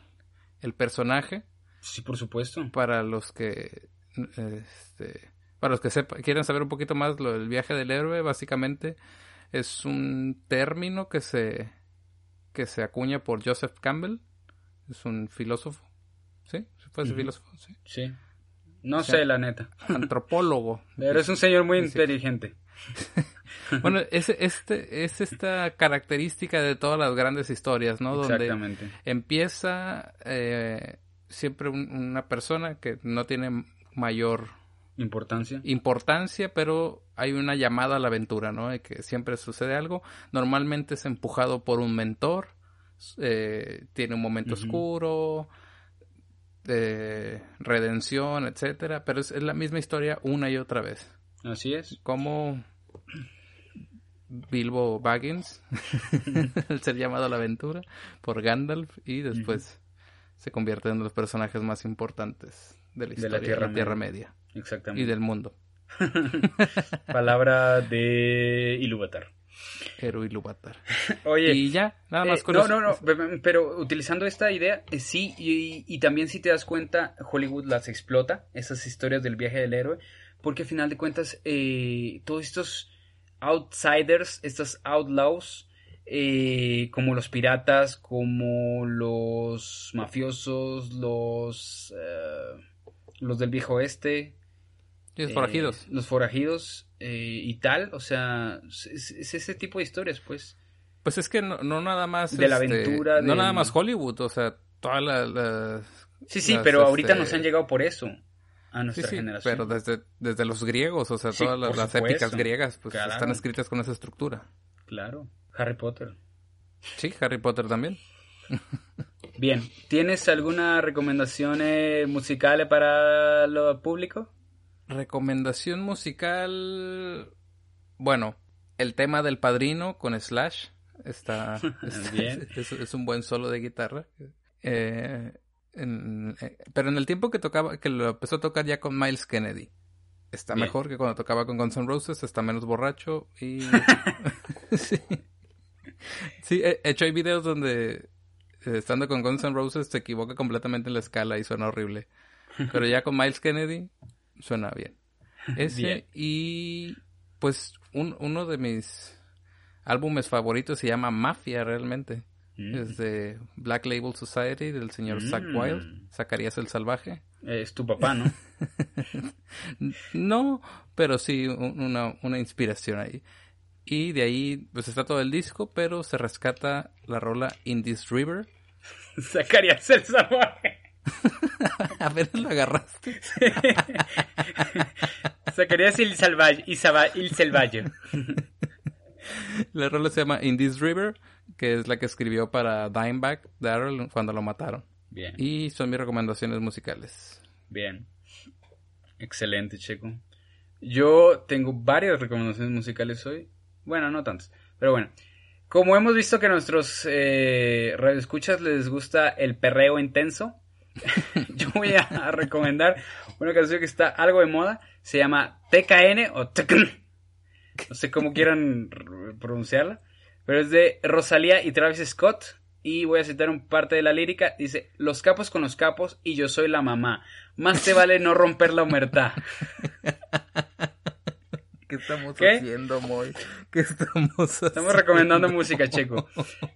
[SPEAKER 2] el personaje
[SPEAKER 1] Sí, por supuesto.
[SPEAKER 2] para los que este, para los que sepa, quieran saber un poquito más lo del viaje del héroe, básicamente es un término que se que se acuña por Joseph Campbell, es un filósofo, ¿sí? ¿Fue ese
[SPEAKER 1] Ujú.
[SPEAKER 2] filósofo? Sí.
[SPEAKER 1] Sí. No
[SPEAKER 2] sea,
[SPEAKER 1] sé, la neta. [LAUGHS]
[SPEAKER 2] Antropólogo.
[SPEAKER 1] Pero es un señor muy inteligente. [LAUGHS]
[SPEAKER 2] Bueno, es, este, es esta característica de todas las grandes historias, ¿no? Donde
[SPEAKER 1] Exactamente.
[SPEAKER 2] empieza eh, siempre un- una persona que no tiene mayor
[SPEAKER 1] Importancia.
[SPEAKER 2] importancia, pero hay una llamada a la aventura, ¿no? De que siempre sucede algo. Normalmente es empujado por un mentor, eh, tiene un momento oscuro, de redención, etcétera, pero es, es la misma historia una y otra vez.
[SPEAKER 1] Así es.
[SPEAKER 2] Como Bilbo Baggins, [LAUGHS] el ser llamado a la aventura por Gandalf y después se convierte en uno de los personajes más importantes de la
[SPEAKER 1] De la
[SPEAKER 2] historia de la Tierra Media
[SPEAKER 1] Exactamente.
[SPEAKER 2] del mundo. [LAUGHS]
[SPEAKER 1] Palabra de Ilúvatar.
[SPEAKER 2] Eru Ilúvatar.
[SPEAKER 1] Oye,
[SPEAKER 2] Y ya, nada más
[SPEAKER 1] eh,
[SPEAKER 2] con
[SPEAKER 1] no,
[SPEAKER 2] eso.
[SPEAKER 1] no, no, pe- pe- pero utilizando esta idea, eh, sí, y, y también si te das cuenta, Hollywood las explota, esas historias del viaje del héroe, porque al final de cuentas, eh, todos estos outsiders, estos outlaws, eh, como los piratas, como los mafiosos, los, los del viejo oeste,
[SPEAKER 2] Los
[SPEAKER 1] eh,
[SPEAKER 2] forajidos.
[SPEAKER 1] los forajidos eh, y tal, o sea, es, es ese tipo de historias, pues.
[SPEAKER 2] Pues es que no, no nada más.
[SPEAKER 1] De la
[SPEAKER 2] este,
[SPEAKER 1] aventura,
[SPEAKER 2] No nada más Hollywood, o sea, todas las. las-
[SPEAKER 1] Sí, sí,
[SPEAKER 2] las,
[SPEAKER 1] pero ahorita
[SPEAKER 2] este,
[SPEAKER 1] nos han llegado por eso a nuestra
[SPEAKER 2] sí,
[SPEAKER 1] generación.
[SPEAKER 2] pero desde, desde los griegos, o sea,
[SPEAKER 1] Sí,
[SPEAKER 2] todas las, épicas griegas, pues
[SPEAKER 1] Claro.
[SPEAKER 2] están escritas con esa estructura.
[SPEAKER 1] Claro, Harry Potter.
[SPEAKER 2] Sí, Harry Potter también.
[SPEAKER 1] Bien, ¿tienes alguna recomendación eh, musical para lo público?
[SPEAKER 2] Recomendación musical. Bueno, el tema del padrino con Slash está. [LAUGHS] está-
[SPEAKER 1] Bien. [LAUGHS]
[SPEAKER 2] Es, es un buen solo de guitarra. Eh, en- eh, pero en el tiempo que tocaba, que lo empezó a tocar ya con Miles Kennedy. Está
[SPEAKER 1] Bien.
[SPEAKER 2] mejor que cuando tocaba con Guns N' Roses, está menos borracho y. [LAUGHS] sí. Sí, he he hecho hay videos donde eh, estando con Guns N' Roses se equivoca completamente en la escala y suena horrible. Pero ya con Miles Kennedy suena bien. [LAUGHS] Ese
[SPEAKER 1] Bien.
[SPEAKER 2] y pues un- uno de mis álbumes favoritos se llama Mafia realmente.
[SPEAKER 1] Mm.
[SPEAKER 2] Es de Black Label Society del señor Zack
[SPEAKER 1] Mm.
[SPEAKER 2] Wild. Zacarías el Salvaje.
[SPEAKER 1] Es tu papá, ¿no? [LAUGHS]
[SPEAKER 2] No, pero sí un- una, una inspiración ahí. Y de ahí pues está todo el disco, pero se rescata la rola In This River. [LAUGHS]
[SPEAKER 1] Sacarías el salvaje. [LAUGHS]
[SPEAKER 2] A ver, lo agarraste.
[SPEAKER 1] Saba- el salvaje.
[SPEAKER 2] La rola se llama In This River, que es la que escribió para Dimebag Darrell cuando lo mataron.
[SPEAKER 1] Bien,
[SPEAKER 2] Y son mis recomendaciones musicales.
[SPEAKER 1] bien. Excelente, Checo. Yo tengo varias recomendaciones musicales hoy. Bueno, no tantas, pero bueno. Como hemos visto que a nuestros eh, radioescuchas les gusta el perreo intenso, [LAUGHS] yo voy a recomendar una canción que está algo de moda. Se llama TKN o TKN. No sé cómo quieran pronunciarla. Pero es de Rosalía y Travis Scott. Y voy a citar un parte de la lírica. Dice, los capos con los capos y yo soy la mamá. Más te vale no romper la humertad. [LAUGHS]
[SPEAKER 2] ¿Qué estamos haciendo, Moy? ¿Qué estamos haciendo?
[SPEAKER 1] Estamos recomendando música, Checo.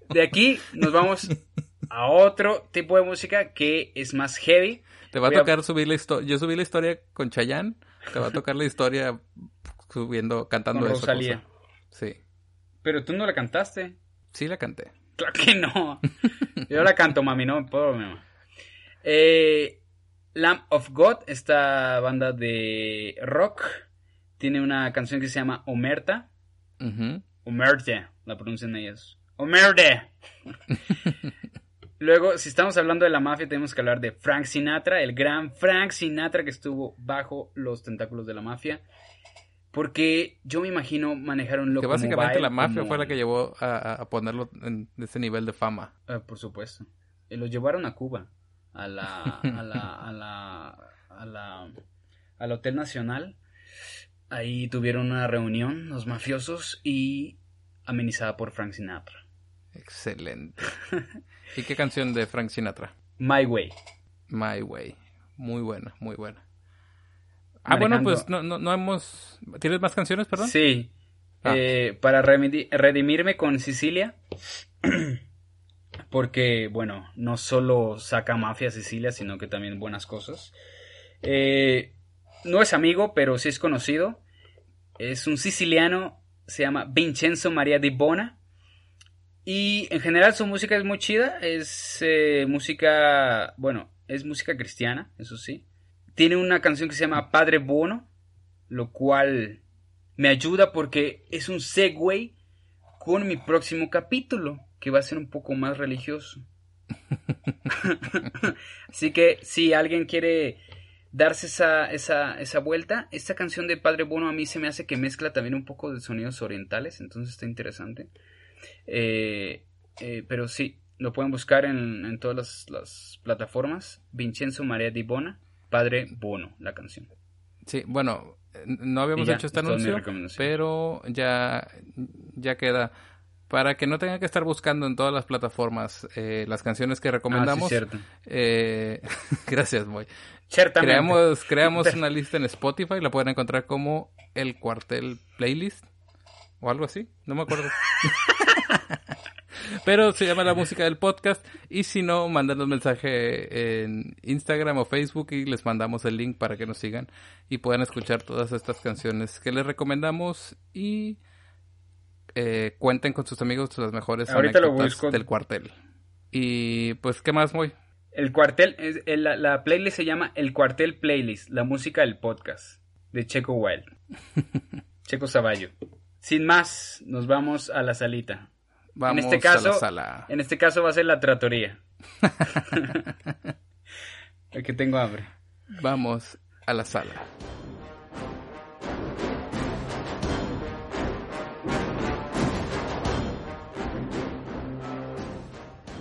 [SPEAKER 1] De aquí nos vamos [LAUGHS] a otro tipo de música que es más heavy.
[SPEAKER 2] Te va a tocar subir la historia. Yo subí la historia con Chayanne. Te va a tocar la historia subiendo, cantando
[SPEAKER 1] con
[SPEAKER 2] esa
[SPEAKER 1] Rosalía.
[SPEAKER 2] Sí.
[SPEAKER 1] Pero tú no la cantaste.
[SPEAKER 2] Sí la canté.
[SPEAKER 1] Claro que no. Yo la canto, mami, no puedo, mamá. Eh, Lamb of God, esta banda de rock, tiene una canción que se llama Omerta.
[SPEAKER 2] Ujú.
[SPEAKER 1] Omerte, la pronuncian ellos. Omerte. [LAUGHS] Luego, si estamos hablando de la mafia, tenemos que hablar de Frank Sinatra, el gran Frank Sinatra que estuvo bajo los tentáculos de la mafia. Porque yo me imagino manejar un
[SPEAKER 2] Que
[SPEAKER 1] loco
[SPEAKER 2] básicamente la mafia
[SPEAKER 1] como-
[SPEAKER 2] fue la que llevó a, ponerlo en ese nivel de fama.
[SPEAKER 1] Ah, por supuesto. Eh, Los llevaron a Cuba, a la, a la, [LAUGHS] a la, a la, al Hotel Nacional. Ahí tuvieron una reunión los mafiosos y amenizada por Frank Sinatra.
[SPEAKER 2] Excelente. ¿Y qué canción de Frank Sinatra?
[SPEAKER 1] My Way.
[SPEAKER 2] My Way. Muy buena, muy buena. Ah, bueno, pues no, no, no hemos... ¿Tienes más canciones, perdón?
[SPEAKER 1] Sí.
[SPEAKER 2] Ah.
[SPEAKER 1] Eh, para redimirme con Sicilia. [CLEARS THROAT] Porque, bueno, no solo saca mafia Sicilia, sino que también buenas cosas. Eh, no es amigo, pero sí es conocido. Es un siciliano, se llama Vincenzo María di Bona. Y en general su música es muy chida. Es eh, música, bueno, es música cristiana, eso sí. Tiene una canción que se llama Padre Bono, lo cual me ayuda porque es un segue con mi próximo capítulo, que va a ser un poco más religioso. [LAUGHS] Así que si alguien quiere darse esa, esa, esa vuelta, esta canción de Padre Bono a mí se me hace que mezcla también un poco de sonidos orientales, entonces está interesante. Eh, eh, pero sí, lo pueden buscar en, en todas las, las plataformas. Vincenzo María di Bona, Padre Bono, la canción.
[SPEAKER 2] Sí, bueno, no habíamos
[SPEAKER 1] ya,
[SPEAKER 2] hecho este anuncio, pero ya, ya queda. Para que no tenga que estar buscando en todas las plataformas eh, las canciones que
[SPEAKER 1] Ah, sí,
[SPEAKER 2] recomendamos. eh, [LAUGHS] gracias, Moy.
[SPEAKER 1] Ciertamente.
[SPEAKER 2] Creamos, creamos [LAUGHS] una lista en Spotify, la pueden encontrar como el cuartel playlist o algo así, no me acuerdo. [LAUGHS] Pero se llama la música del podcast y si no, mándanos mensaje en Instagram o Facebook y les mandamos el link para que nos sigan y puedan escuchar todas estas canciones que les recomendamos y eh, cuenten con sus amigos las mejores
[SPEAKER 1] Ahorita lo
[SPEAKER 2] anécdotas
[SPEAKER 1] busco.
[SPEAKER 2] del cuartel. Y pues, ¿qué más, Moy?
[SPEAKER 1] El cuartel, es- el- la, la playlist se llama El Cuartel Playlist, la música del podcast de Checo Wild. [LAUGHS] Checo Zavallo. Sin más, nos vamos a la salita.
[SPEAKER 2] Vamos
[SPEAKER 1] este caso-
[SPEAKER 2] a la sala.
[SPEAKER 1] En este caso va a ser la tratoría. [LAUGHS] El que tengo hambre.
[SPEAKER 2] Vamos a la sala.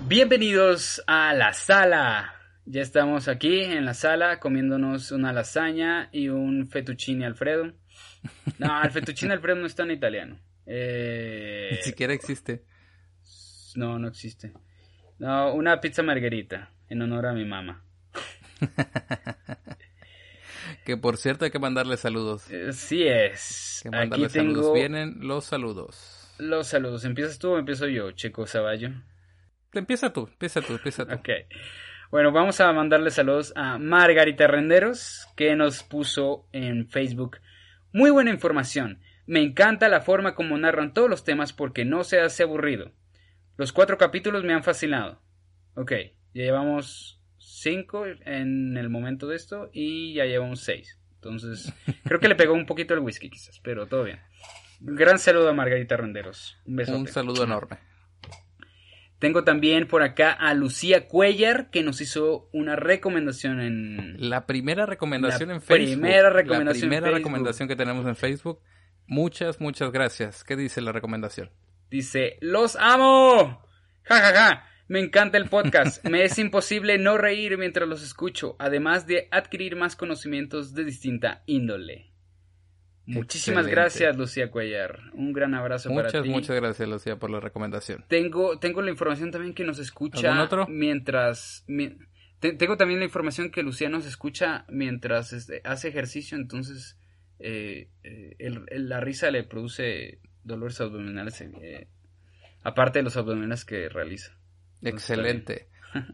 [SPEAKER 1] Bienvenidos a la sala. Ya estamos aquí en la sala comiéndonos una lasaña y un fettuccine Alfredo. [LAUGHS] No, el fettuccine Alfredo no está en italiano. Eh,
[SPEAKER 2] Ni siquiera existe.
[SPEAKER 1] No, no existe. No, una pizza margarita en honor a mi mamá. [LAUGHS]
[SPEAKER 2] Que por cierto hay que mandarle saludos.
[SPEAKER 1] Así es.
[SPEAKER 2] Que
[SPEAKER 1] Aquí
[SPEAKER 2] mandarle saludos.
[SPEAKER 1] tengo
[SPEAKER 2] Vienen los saludos.
[SPEAKER 1] los saludos. ¿Empiezas tú o empiezo yo, Checo Zavallo?
[SPEAKER 2] Empieza tú, empieza tú, empieza tú.
[SPEAKER 1] Ok. Bueno, vamos a mandarle saludos a Margarita Renderos, que nos puso en Facebook. Muy buena información. Me encanta la forma como narran todos los temas porque no se hace aburrido. Los cuatro capítulos me han fascinado. Ok, ya llevamos cinco en el momento de esto y ya llevamos seis. Entonces, creo que le pegó un poquito el whisky quizás, pero todo bien. Gran saludo a Margarita Renderos. Un beso.
[SPEAKER 2] Un saludo enorme.
[SPEAKER 1] Tengo también por acá a Lucía Cuellar, que nos hizo una recomendación en...
[SPEAKER 2] La primera recomendación
[SPEAKER 1] La
[SPEAKER 2] en Facebook.
[SPEAKER 1] primera recomendación
[SPEAKER 2] La primera recomendación que tenemos en Facebook. Muchas, muchas gracias. ¿Qué dice la recomendación?
[SPEAKER 1] Dice, los amo. Ja, ja, ja. Me encanta el podcast. [LAUGHS] Me es imposible no reír mientras los escucho, además de adquirir más conocimientos de distinta índole. Muchísimas
[SPEAKER 2] Excelente.
[SPEAKER 1] gracias, Lucía Cuellar. Un gran abrazo para
[SPEAKER 2] Muchas,
[SPEAKER 1] ti.
[SPEAKER 2] muchas gracias, Lucía, por la recomendación.
[SPEAKER 1] Tengo, tengo la información también que nos escucha
[SPEAKER 2] ¿Algún otro?
[SPEAKER 1] mientras... mi- te- tengo también la información que Lucía nos escucha mientras este, hace ejercicio, entonces eh, eh, el- el- la risa le produce dolores abdominales, eh, aparte de los abdominales que realiza.
[SPEAKER 2] Excelente. [LAUGHS]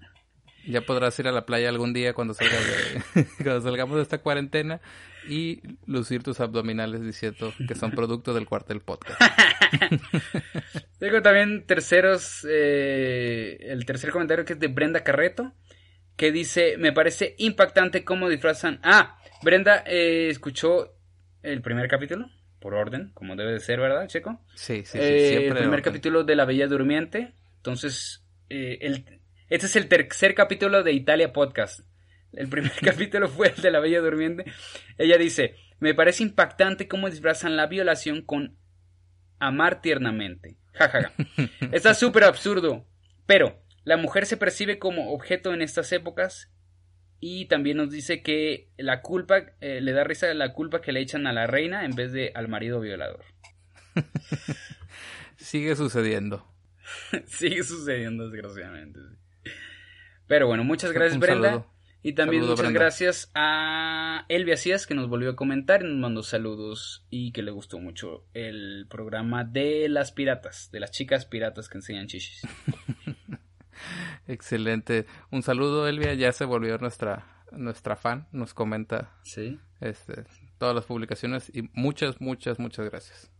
[SPEAKER 2] Ya podrás ir a la playa algún día cuando salgas de, [LAUGHS] cuando salgamos de esta cuarentena y lucir tus abdominales diciendo que son producto del cuartel podcast. [LAUGHS]
[SPEAKER 1] Tengo también terceros, eh, el tercer comentario que es de Brenda Carreto, que dice, me parece impactante cómo disfrazan... Ah, Brenda eh, escuchó el primer capítulo, por orden, como debe de ser, ¿verdad, Checo?
[SPEAKER 2] Sí, sí, sí.
[SPEAKER 1] Eh,
[SPEAKER 2] siempre
[SPEAKER 1] el primer capítulo de La Bella Durmiente. Entonces, el, este es el tercer capítulo de Italia Podcast. El primer [LAUGHS] capítulo fue el de La Bella Durmiente. Ella dice, me parece impactante cómo disfrazan la violación con amar tiernamente. Jajaja. [LAUGHS] Está súper absurdo. Pero la mujer se percibe como objeto en estas épocas. Y también nos dice que la culpa, eh, le da risa la culpa que le echan a la reina en vez de al marido violador. [LAUGHS]
[SPEAKER 2] Sigue sucediendo.
[SPEAKER 1] Sigue sucediendo, desgraciadamente. Pero bueno, muchas gracias,
[SPEAKER 2] Un
[SPEAKER 1] Brenda.
[SPEAKER 2] saludo.
[SPEAKER 1] Y también
[SPEAKER 2] Saludo,
[SPEAKER 1] muchas
[SPEAKER 2] Brenda.
[SPEAKER 1] gracias a Elvia Cías, que nos volvió a comentar y nos mandó saludos y que le gustó mucho el programa de las piratas, de las chicas piratas que enseñan chichis. [LAUGHS]
[SPEAKER 2] Excelente. Un saludo, Elvia. Ya se volvió nuestra, nuestra fan. Nos comenta
[SPEAKER 1] Sí.
[SPEAKER 2] este, todas las publicaciones y muchas, muchas, muchas gracias.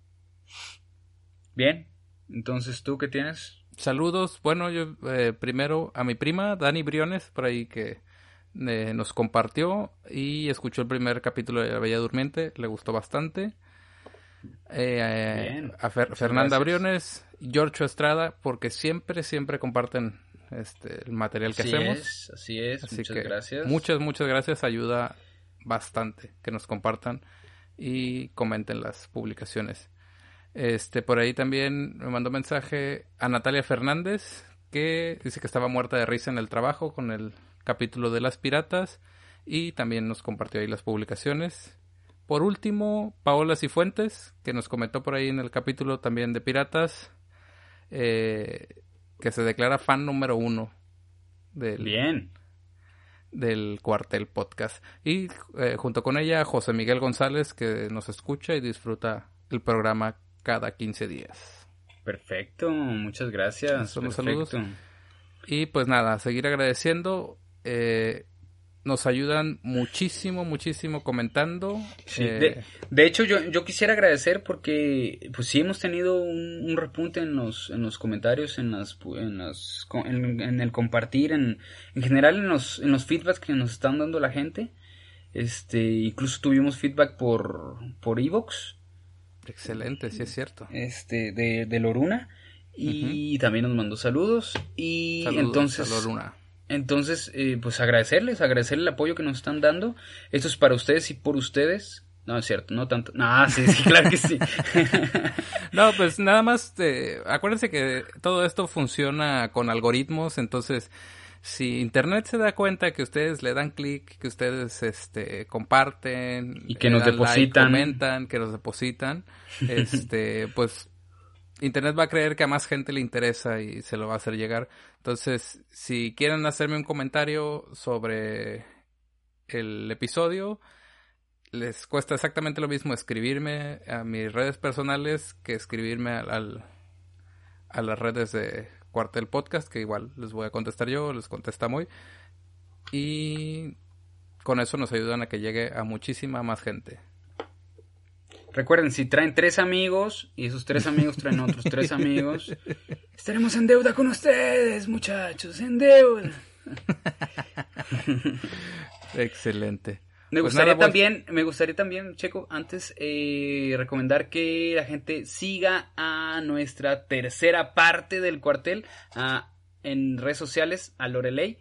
[SPEAKER 1] Bien. Entonces, ¿tú qué tienes?
[SPEAKER 2] Saludos. Bueno, yo eh, primero a mi prima, Dani Briones, por ahí que eh, nos compartió y escuchó el primer capítulo de La Bella Durmiente. Le gustó bastante. Eh, a Fer- Fernanda
[SPEAKER 1] gracias.
[SPEAKER 2] Briones, Giorgio Estrada, porque siempre, siempre comparten este, el material que
[SPEAKER 1] así
[SPEAKER 2] hacemos.
[SPEAKER 1] es, así es.
[SPEAKER 2] Así
[SPEAKER 1] muchas
[SPEAKER 2] que
[SPEAKER 1] gracias.
[SPEAKER 2] muchas, muchas gracias. Ayuda bastante que nos compartan y comenten las publicaciones. Este, por ahí también me mandó mensaje a Natalia Fernández que dice que estaba muerta de risa en el trabajo con el capítulo de las piratas y también nos compartió ahí las publicaciones. Por último, Paola Cifuentes, que nos comentó por ahí en el capítulo también de Piratas, eh, que se declara fan número uno del,
[SPEAKER 1] Bien.
[SPEAKER 2] del Cuartel Podcast. Y eh, junto con ella, José Miguel González, que nos escucha y disfruta el programa cada 15 días.
[SPEAKER 1] Perfecto. Muchas gracias.
[SPEAKER 2] Son los saludos. Y pues nada, seguir agradeciendo. Eh, nos ayudan muchísimo, muchísimo comentando.
[SPEAKER 1] Sí,
[SPEAKER 2] Eh,
[SPEAKER 1] de, de hecho yo, yo quisiera agradecer porque pues sí hemos tenido un, un repunte en los, en los comentarios, en las en las en, en el compartir, en, en general en los, en los feedbacks que nos están dando la gente. Este, incluso tuvimos feedback por, por Evox,
[SPEAKER 2] Excelente, sí es cierto.
[SPEAKER 1] este, de, de Loruna. Y también nos mandó saludos. Y
[SPEAKER 2] Saludos
[SPEAKER 1] entonces.
[SPEAKER 2] a Loruna.
[SPEAKER 1] Entonces, eh, pues agradecerles, agradecer el apoyo que nos están dando. Esto es para ustedes y por ustedes. No, es cierto, no tanto. No, sí, sí, [LAUGHS] claro que sí. [LAUGHS]
[SPEAKER 2] No, pues nada más, eh, acuérdense que todo esto funciona con algoritmos, entonces si Internet se da cuenta que ustedes le dan clic, que ustedes este, comparten,
[SPEAKER 1] Y que nos
[SPEAKER 2] like,
[SPEAKER 1] depositan.
[SPEAKER 2] comentan, que nos depositan, [LAUGHS] este, pues Internet va a creer que a más gente le interesa y se lo va a hacer llegar. Entonces, si quieren hacerme un comentario sobre el episodio, les cuesta exactamente lo mismo escribirme a mis redes personales que escribirme al, a las redes de Cuartel Podcast, que igual les voy a contestar yo, les contesta muy. Y con eso nos ayudan a que llegue a muchísima más gente.
[SPEAKER 1] Recuerden, si traen tres amigos y esos tres amigos traen otros tres [LAUGHS] amigos, estaremos en deuda con ustedes, muchachos, en deuda. [LAUGHS]
[SPEAKER 2] Excelente.
[SPEAKER 1] Me
[SPEAKER 2] Pues
[SPEAKER 1] gustaría
[SPEAKER 2] nada, pues-
[SPEAKER 1] también, me gustaría también, Checo, antes eh, recomendar que la gente siga a nuestra tercera parte del cuartel a- en redes sociales, a Loreley.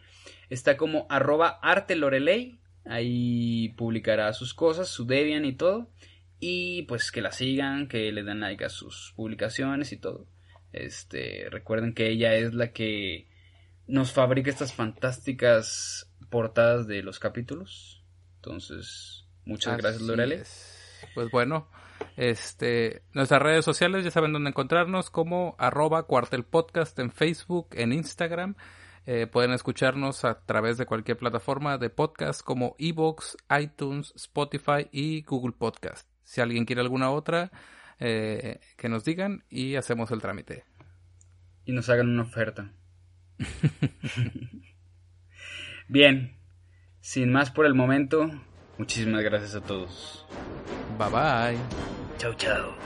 [SPEAKER 1] Está como arroba arte Loreley. Ahí publicará sus cosas, su Debian y todo. Y pues que la sigan, que le den like a sus publicaciones y todo. Este, recuerden que ella es la que nos fabrica estas fantásticas portadas de los capítulos. Entonces, muchas gracias, Lorele.
[SPEAKER 2] Pues bueno, este, nuestras redes sociales ya saben dónde encontrarnos como arroba cuartel podcast en Facebook, en Instagram. Eh, pueden escucharnos a través de cualquier plataforma de podcast como Evox, iTunes, Spotify y Google Podcast. Si alguien quiere alguna otra, eh, que nos digan y hacemos el trámite.
[SPEAKER 1] Y nos hagan una oferta. [LAUGHS] Bien, sin más por el momento, muchísimas gracias a todos.
[SPEAKER 2] Bye bye.
[SPEAKER 1] Chao, chao.